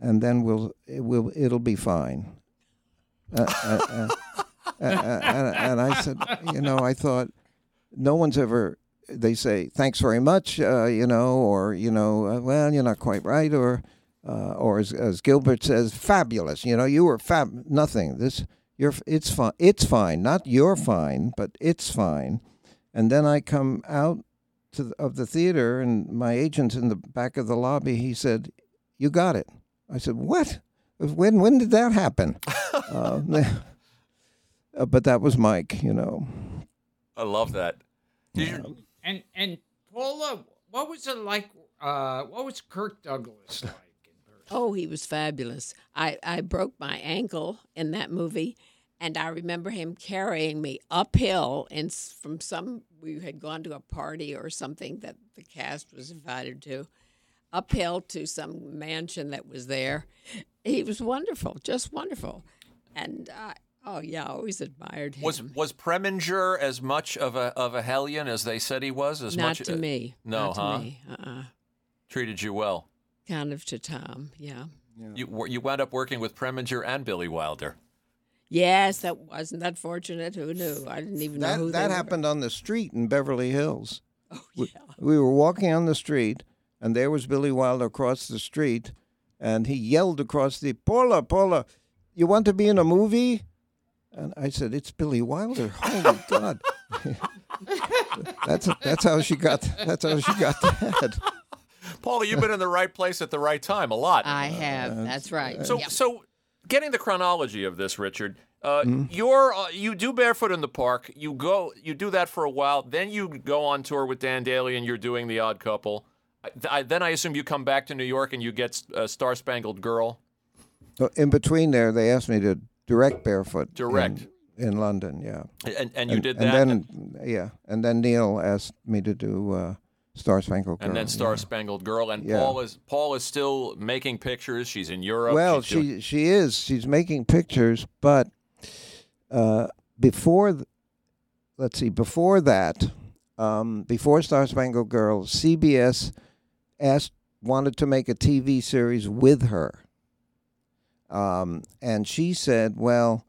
and then we'll it will it'll be fine. Uh, uh, uh, uh, uh, and, and I said, you know, I thought no one's ever. They say thanks very much, uh, you know, or you know, uh, well, you're not quite right, or uh, or as, as Gilbert says, fabulous. You know, you were fab. Nothing. This you're. It's fine. It's fine. Not you're fine, but it's fine. And then I come out to the, of the theater, and my agent's in the back of the lobby. He said, "You got it." I said, "What? When? When did that happen?" uh, uh, but that was Mike. You know. I love that. Did you, And and Paula, what was it like? Uh, what was Kirk Douglas like? Oh, he was fabulous. I, I broke my ankle in that movie, and I remember him carrying me uphill and from some we had gone to a party or something that the cast was invited to, uphill to some mansion that was there. He was wonderful, just wonderful, and I, oh yeah, I always admired him. was was Preminger as much of a of a hellion as they said he was? As Not much to me. No, Not to huh? me. Uh-uh. Treated you well. Kind of to Tom, yeah. You you wound up working with Preminger and Billy Wilder. Yes, that wasn't that fortunate. Who knew? I didn't even know That who that they were. happened on the street in Beverly Hills. Oh yeah. We, we were walking on the street, and there was Billy Wilder across the street, and he yelled across the Paula, Paula, you want to be in a movie? And I said, "It's Billy Wilder." Holy God! that's that's how she got. That's how she got that. Paula, you've been in the right place at the right time a lot. I have. That's right. So, Yep. so getting the chronology of this, Richard, uh, Mm-hmm. you're uh, you do barefoot in the park. You go, you do that for a while. Then you go on tour with Dan Dailey, and you're doing The Odd Couple. I, I, then I assume you come back to New York and you get uh, Star Spangled Girl. In between there, they asked me to direct barefoot. Direct. in, in London. Yeah. And and you did that. And then yeah, and then Neil asked me to do uh, Star Spangled Girl. and then Star yeah. Spangled Girl, and Yeah. Paul is Paul is still making pictures. She's in Europe. Well, She's doing- she she is. She's making pictures, but uh, before, th- let's see, before that, um, before Star Spangled Girl, CBS asked wanted to make a TV series with her, um, and she said, "Well,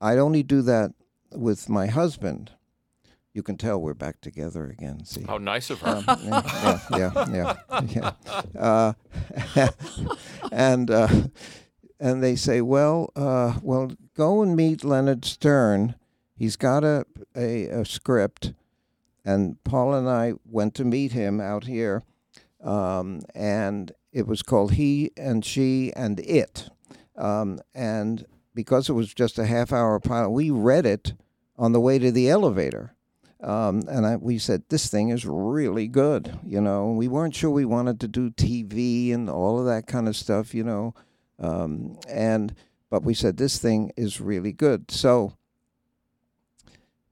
I'd only do that with my husband." You can tell we're back together again. See how nice of her. um, yeah, yeah, yeah, yeah. yeah. Uh, and uh, and they say, well, uh, well, go and meet Leonard Stern. He's got a, a a script, and Paul and I went to meet him out here, um, and it was called He and She and It, um, and because it was just a half hour pilot, we read it on the way to the elevator. Um, and I, we said, this thing is really good. You know, we weren't sure we wanted to do TV and all of that kind of stuff, you know. Um, and, but we said, this thing is really good. So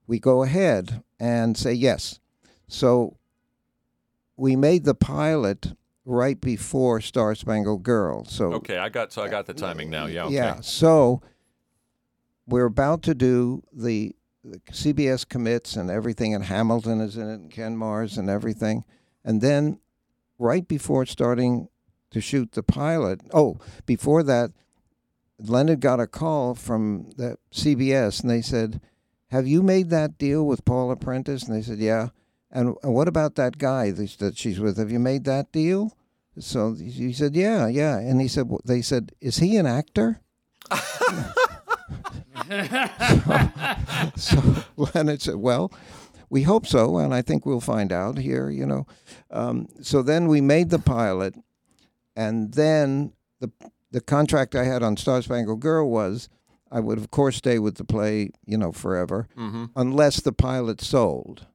we go ahead and say yes. So we made the pilot right before Star Spangled Girl. So okay, I got so I got the timing now. Yeah. Okay. yeah. So we're about to do the, the CBS commits and everything, and Hamilton is in it, and Ken Mars and everything. And then right before starting to shoot the pilot, oh, before that, Leonard got a call from the CBS, and they said, "Have you made that deal with Paula Prentiss?" And they said, "Yeah." And, and what about that guy that she's with? Have you made that deal? So he said, "Yeah, yeah." And he said, "They said, is he an actor?" so Leonard said, "Well, we hope so, and I think we'll find out here." You know, um, so then we made the pilot, and then the the contract I had on Star Spangled Girl was I would of course stay with the play, you know, forever, Mhm. unless the pilot sold,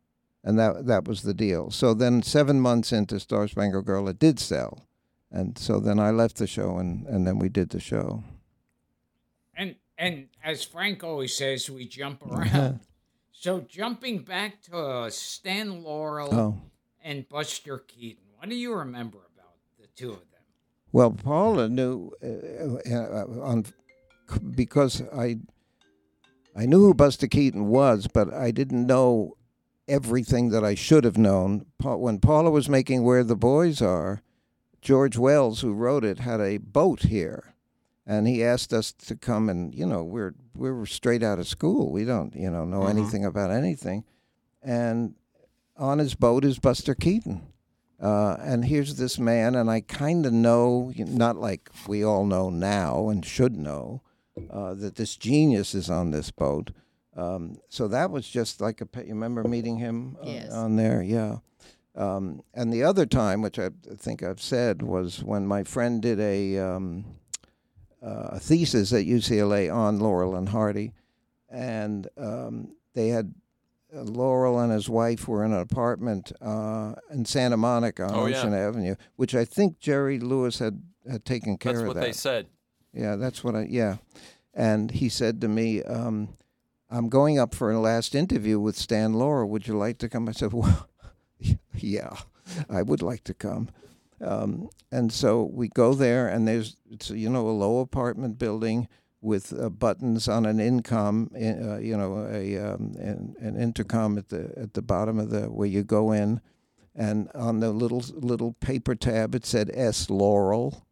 and that that was the deal. So then seven months into Star Spangled Girl, it did sell, and so then I left the show, and and then we did the show. And and as Frank always says, we jump around. so jumping back to uh, Stan Laurel Oh. and Buster Keaton, what do you remember about the two of them? Well, Paula knew uh, uh, on because I I knew who Buster Keaton was, but I didn't know everything that I should have known. When Paula was making Where the Boys Are, George Wells, who wrote it, had a boat here, and he asked us to come and you know we're we're straight out of school. We don't you know know Mhm. anything about anything, and on his boat is Buster Keaton. Uh, and here's this man, and I kind of know, not like we all know now and should know, uh, that this genius is on this boat. Um, so that was just like a. You remember meeting him on, Yes. on there? Yeah. Um, and the other time, which I think I've said, was when my friend did a, um, uh, a thesis at UCLA on Laurel and Hardy, and um, they had uh, Laurel and his wife were in an apartment uh, in Santa Monica on Oh, yeah. Ocean Avenue, which I think Jerry Lewis had had taken care That's of what that. they said. Yeah, that's what I. Yeah, and he said to me, um, "I'm going up for a last interview with Stan Laurel. Would you like to come?" I said, "Well, yeah, I would like to come." Um, and so we go there, and there's it's you know a low apartment building with uh, buttons on an income, uh, you know, a um, an, an intercom at the at the bottom of the where you go in, and on the little little paper tab it said S Laurel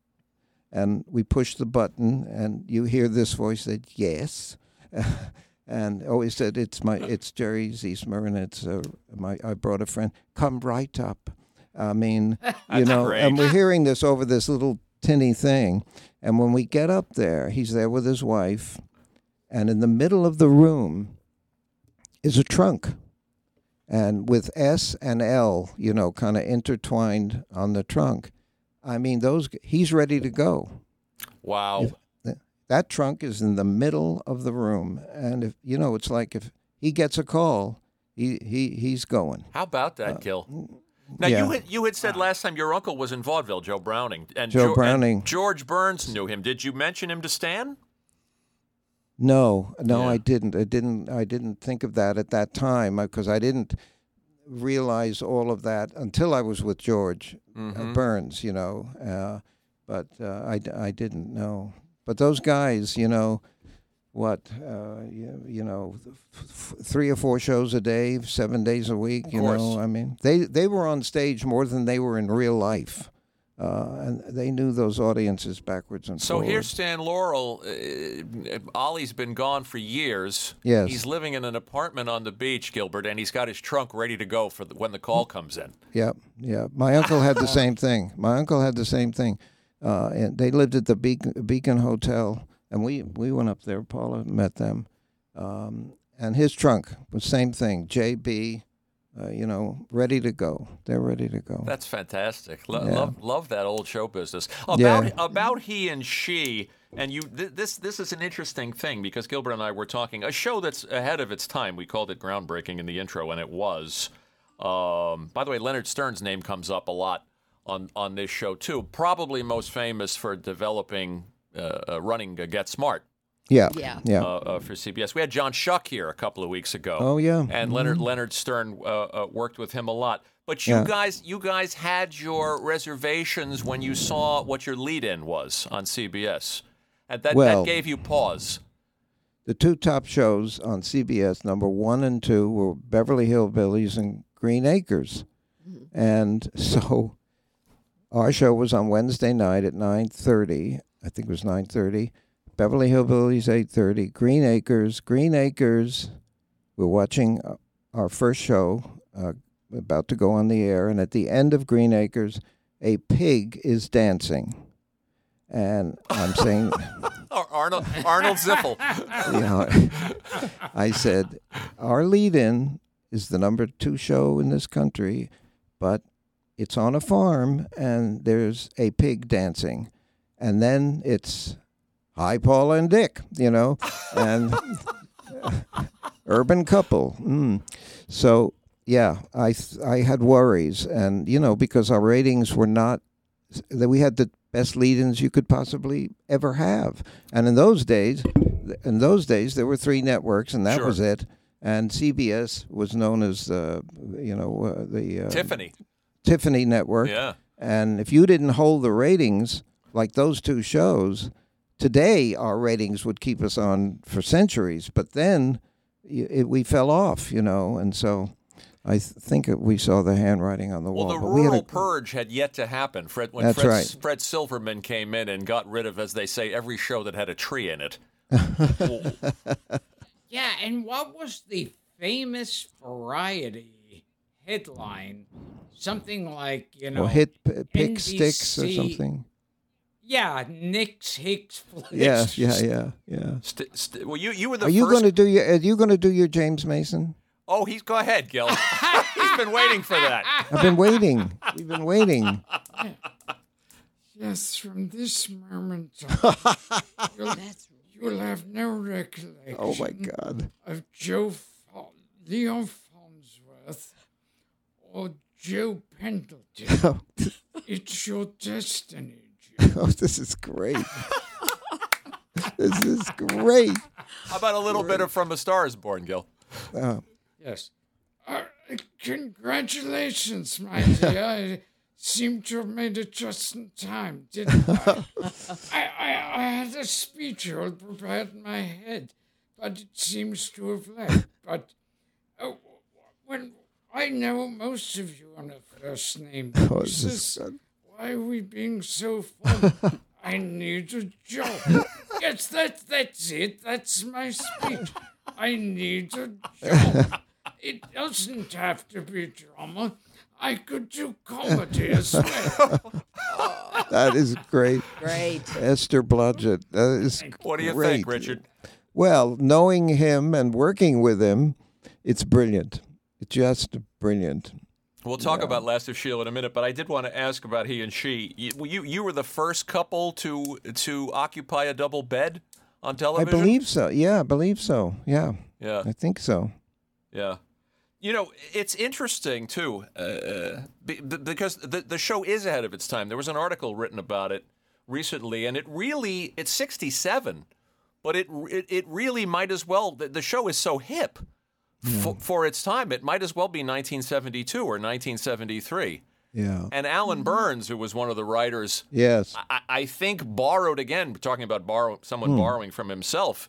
and we push the button and you hear this voice that yes and always said it's my it's jerry ziesmer and it's uh, my i brought a friend come right up i mean you know great. and we're hearing this over this little tinny thing and when we get up there he's there with his wife and in the middle of the room is a trunk and with s and l you know kind of intertwined on the trunk I mean, those he's ready to go. Wow. Th- That trunk is in the middle of the room, and if you know, it's like if he gets a call, he he he's going. How about that, Gil? Now Uh, yeah. you had you had said last time your uncle was in vaudeville, Joe Browning, and Joe Jo- and Browning. George Burns knew him. Did you mention him to Stan? No, no, Yeah. I didn't. I didn't. I didn't think of that at that time because I didn't realize all of that until I was with George uh, Mhm. Burns. You know, uh, but uh, I d- I didn't know. But those guys, you know, what uh, you, you know, f- f- three or four shows a day, seven days a week. You course. know, I mean, they they were on stage more than they were in real life. Uh, and they knew those audiences backwards and So forwards. So here's Stan Laurel. Uh, Ollie's been gone for years. Yes. He's living in an apartment on the beach, Gilbert, and he's got his trunk ready to go for the, when the call comes in. Yep, yeah. My uncle had the same thing. My uncle had the same thing. Uh, and they lived at the Beacon, Beacon Hotel, and we we went up there. Paula met them, um, and his trunk was same thing. JB, uh, you know, ready to go. They're ready to go. That's fantastic. Lo- Yeah. Love love that old show business. About Yeah. about he and she. And you, th- this this is an interesting thing because Gilbert and I were talking a show that's ahead of its time. We called it groundbreaking in the intro, and it was. Um, by the way, Leonard Stern's name comes up a lot on on this show too. Probably most famous for developing, uh, uh, running uh, Get Smart. Yeah, Yeah. yeah. Uh, uh, for CBS, we had John Schuck here a couple of weeks ago. Oh, yeah. and Leonard Leonard Stern uh, uh, worked with him a lot. But you Yeah. guys, you guys had your reservations when you saw what your lead-in was on CBS, and that, Well- that gave you pause. the two top shows on CBS, number one and two, were Beverly Hillbillies and Green Acres, and so our show was on Wednesday night at nine thirty. I think it was nine thirty. Beverly Hillbillies eight thirty. Green Acres. Green Acres. We're watching uh, our first show, uh, about to go on the air, and at the end of Green Acres, a pig is dancing, and I'm saying. Arnold Arnold Ziffel. you know, I said, our lead in is the number two show in this country, but it's on a farm and there's a pig dancing. And then it's Hi, Paula and Dick, you know, and urban couple. Mm. So, yeah, I, th- I had worries. And, you know, because our ratings were not, that we had the best lead-ins you could possibly ever have. And in those days, in those days, there were three networks, and that Sure. was it. And CBS was known as the, you know, uh, the uh, Tiffany. Tiffany Network. Yeah. And if you didn't hold the ratings like those two shows, today our ratings would keep us on for centuries. But then it, we fell off, you know, and so I th- think that we saw the handwriting on the Well, wall. the but we had rural a- purge had yet to happen. Fred, when That's Fred, right. Fred Silverman came in and got rid of, as they say, every show that had a tree in it. Yeah, and what was the famous variety headline? Something like, you know, or hit p- pick sticks or something. Yeah, Nick's Hicks Flicks. Yeah, yeah, yeah, yeah. St- st- well, you you were the Are you first. going to do your? Are you going to do your James Mason? Oh, he's go ahead, Gil. he's been waiting for that. I've been waiting. We've been waiting. Yes, from this moment on, you'll, you'll have no recollection. Oh my God. Of Joe Fa- Leo Farnsworth or Joe Pendleton. it's your destiny. Joe. Oh, this is great. this is great. How about a little bit of From a Star is Born, Gil? Uh, Yes. Uh, congratulations, my dear. I seem to have made it just in time, didn't I? I, I, I had a speech all prepared in my head, but it seems to have left. But oh, when I know most of you on a first name Oh, this is basis, good. why are we being so fun? I need a job. yes, that, that's it. That's my speech. I need a job. It doesn't have to be drama. I could do comedy as well. that is great. Great. Esther Blodgett. That is What do you great. think, Richard? Well, knowing him and working with him, it's brilliant. Just brilliant. We'll talk about Last of Sheila in a minute, but I did want to ask about he and she. You, you, you were the first couple to to occupy a double bed on television. I believe so. Yeah, I believe so. Yeah. Yeah. I think so. Yeah. You know, it's interesting too, uh, be- because the the show is ahead of its time. There was an article written about it recently, and it really it's 67, but it it, it really might as well. The, the show is so hip for, for its time. It might as well be 1972 or 1973. Yeah. And Allan Burns, who was one of the writers, Yes. I, I think borrowed again. Talking about borrow, someone Hmm. borrowing from himself.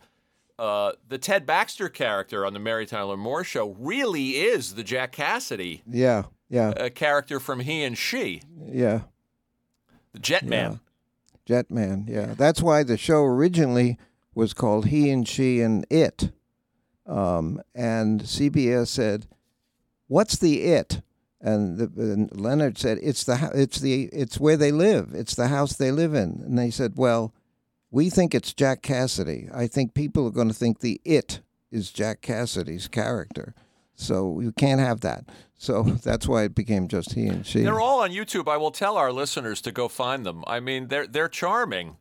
Uh, the Ted Baxter character on the Mary Tyler Moore Show really is the Jack Cassidy Yeah. Yeah. uh, character from He and She, Yeah. the Jet Man. Jetman. Yeah. That's why the show originally was called He and She and It. Um, and CBS said, "What's the it?" And, the, and Leonard said, "It's the it's the it's where they live. It's the house they live in." And they said, "Well, we think it's Jack Cassidy. I think people are going to think the it is Jack Cassidy's character. So you can't have that. So that's why it became just he and she. They're all on YouTube. I will tell our listeners to go find them. I mean, they're they're charming.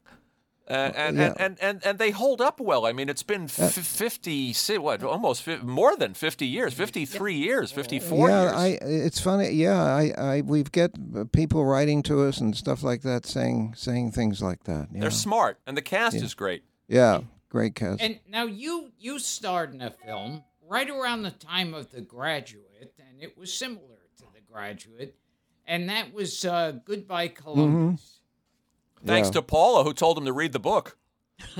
Uh, and, yeah. and, and, and, and they hold up well. I mean, it's been f- 50, si- what, almost fi- more than 50 years, 53 years, 54 yeah, years. I. It's funny. Yeah, I. I. We've get people writing to us and stuff like that, saying saying things like that. Yeah. They're smart, and the cast Yeah. is great. Yeah, great cast. And now you you starred in a film right around the time of The Graduate, and it was similar to The Graduate, and that was uh, Goodbye Columbus. Thanks Yeah. to Paula, who told him to read the book.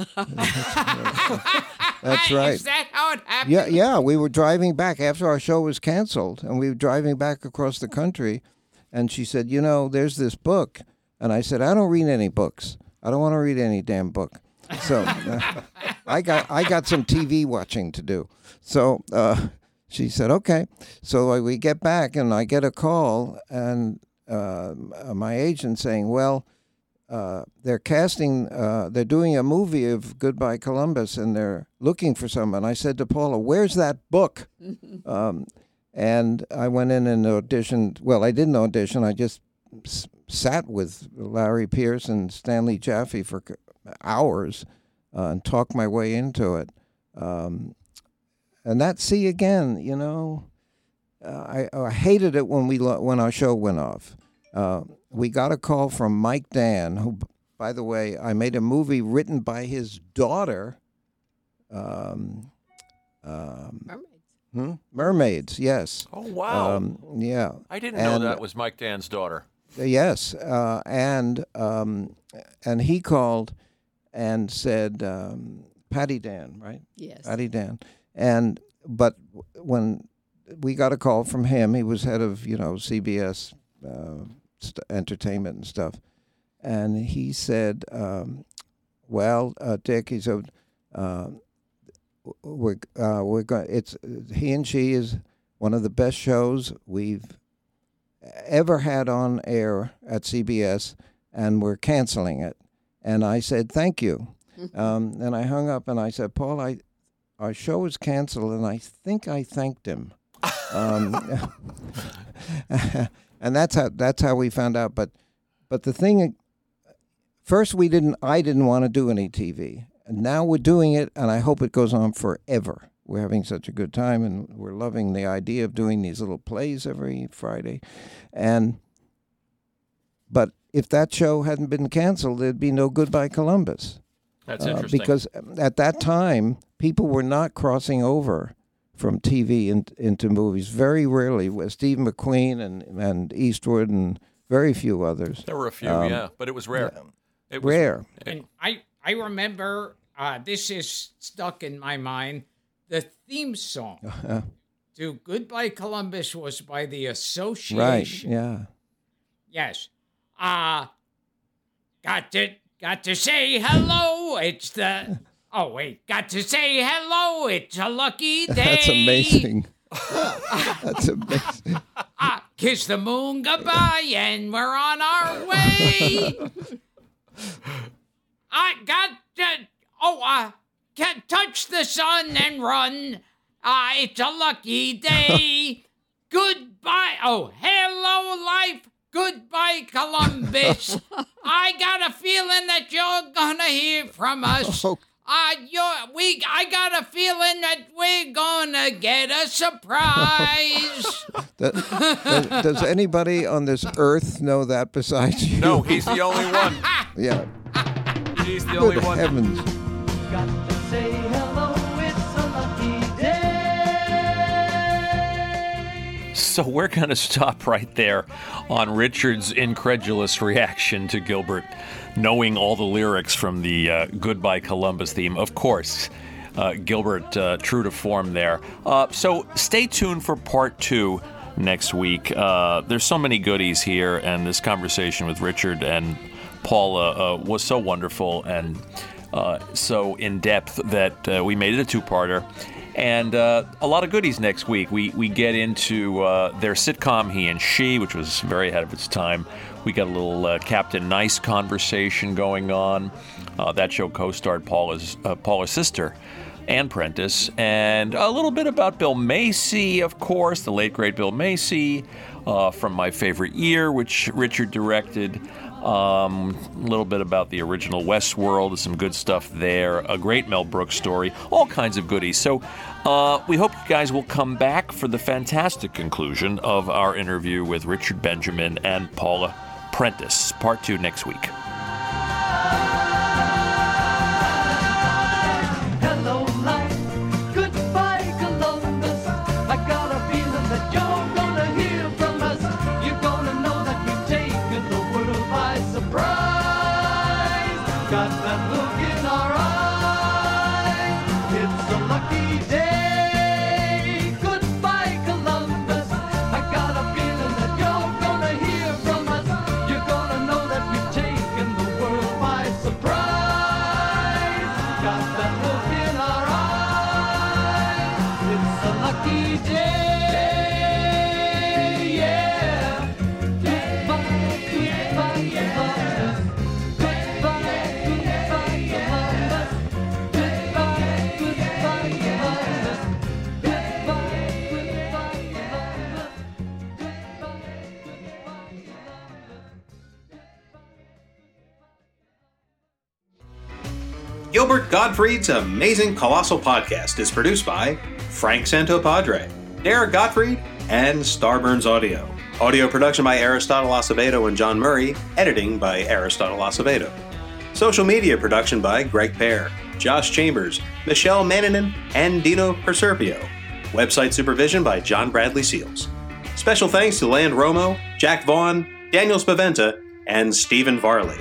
That's right. Is that how it happened? Yeah, yeah. We were driving back after our show was canceled, and we were driving back across the country, and she said, "You know, there's this book," and I said, "I don't read any books. I don't want to read any damn book." So uh, I got I got some TV watching to do. So uh, she said, "Okay." So we get back, and I get a call, and uh, my agent saying, "Well." Uh, they're casting, uh, they're doing a movie of Goodbye Columbus, and they're looking for someone. I said to Paula, "Where's that book?" um, and I went in and auditioned. Well, I didn't audition. I just s- sat with Larry Peerce and Stanley Jaffe for c- hours uh, and talked my way into it. Um, and that, see again, you know, uh, I, I hated it when we lo- when our show went off. Uh, we got a call from Mike Dann, who, by the way, I made a movie written by his daughter. Um, um, Mermaids. hmm? Mermaids, yes. Oh, wow. Um, yeah. I didn't know that was Mike Dann's daughter. Yes, uh, and um, and he called and said um, Patty Dann, right? Yes. Patty Dann, and but when we got a call from him, he was head of you know CBS uh, st- entertainment and stuff, and he said, um, "Well, uh, Dick," he said, uh, "We're uh, we're going. It's he and she is one of the best shows we've." ever had on air at CBS, and we're canceling it. And I said, thank you. Um, and I hung up and I said, Paul, I, our show is canceled, and I think I thanked him. Um, and that's how that's how we found out. But but the thing, first we didn't. I didn't want to do any TV, and now we're doing it, and I hope it goes on forever. We're having such a good time, and we're loving the idea of doing these little plays every Friday. And but if that show hadn't been canceled, there'd be no Goodbye Columbus. That's Uh, interesting. because at that time, people were not crossing over from TV in, into movies. Very rarely, with Steve McQueen and, and Eastwood and very few others. there were a few, Um, yeah, but it was rare. It was Rare. And I, I remember uh, this is stuck in my mind. The theme song Uh, to Goodbye Columbus was by the Association. right, yeah. Yes. Uh got to got to say hello. It's the Oh wait, got to say hello. It's a lucky day. That's amazing. That's amazing. Ah, kiss the moon goodbye and we're on our way. I got to oh uh can touch the sun and run. Ah, it's a lucky day. Goodbye. Oh, hello life. Goodbye, Columbus. I got a feeling that you're gonna hear from us. Oh. Uh, you're, we, I got a feeling that we're gonna get a surprise. That- does, does anybody on this earth know that besides you? No, he's the only one. Yeah. He's the Good only one. heavens. Say hello, it's a lucky day. So we're going to stop right there on Richard's incredulous reaction to Gilbert, knowing all the lyrics from the uh, Goodbye Columbus theme. Of course, uh, Gilbert, uh, true to form there. Uh, so stay tuned for part two next week. Uh, there's so many goodies here, and this conversation with Richard and Paula uh, was so wonderful and so in depth that we made it a two parter. And uh, a lot of goodies next week. We, we get into uh, their sitcom, He and She, which was very ahead of its time. We got a little uh, Captain Nice conversation going on. Uh, that show co starred Paula's, uh, Paula's sister, Ann Prentiss, and a little bit about Bill Macy, of course, the late great Bill Macy uh, from My Favorite Year, which Richard directed. Um, a little bit about the original Westworld, some good stuff there. A great Mel Brooks story, all kinds of goodies. So uh, we hope you guys will come back for the fantastic conclusion of our interview with Richard Benjamin and Paula Prentiss. Part two next week. Gilbert Gottfried's Amazing Colossal Podcast is produced by Frank Santopadre, Dara Gottfried, and Starburns Audio. Audio production by Aristotle Acevedo and John Murray, editing by Aristotle Acevedo. Social media production by Greg Pear, Josh Chambers, Michelle Mannanen, and Dino Perserpio. Website supervision by John Bradley Seals. Special thanks to Land Romo, Jack Vaughn, Daniel Spaventa, and Stephen Varley.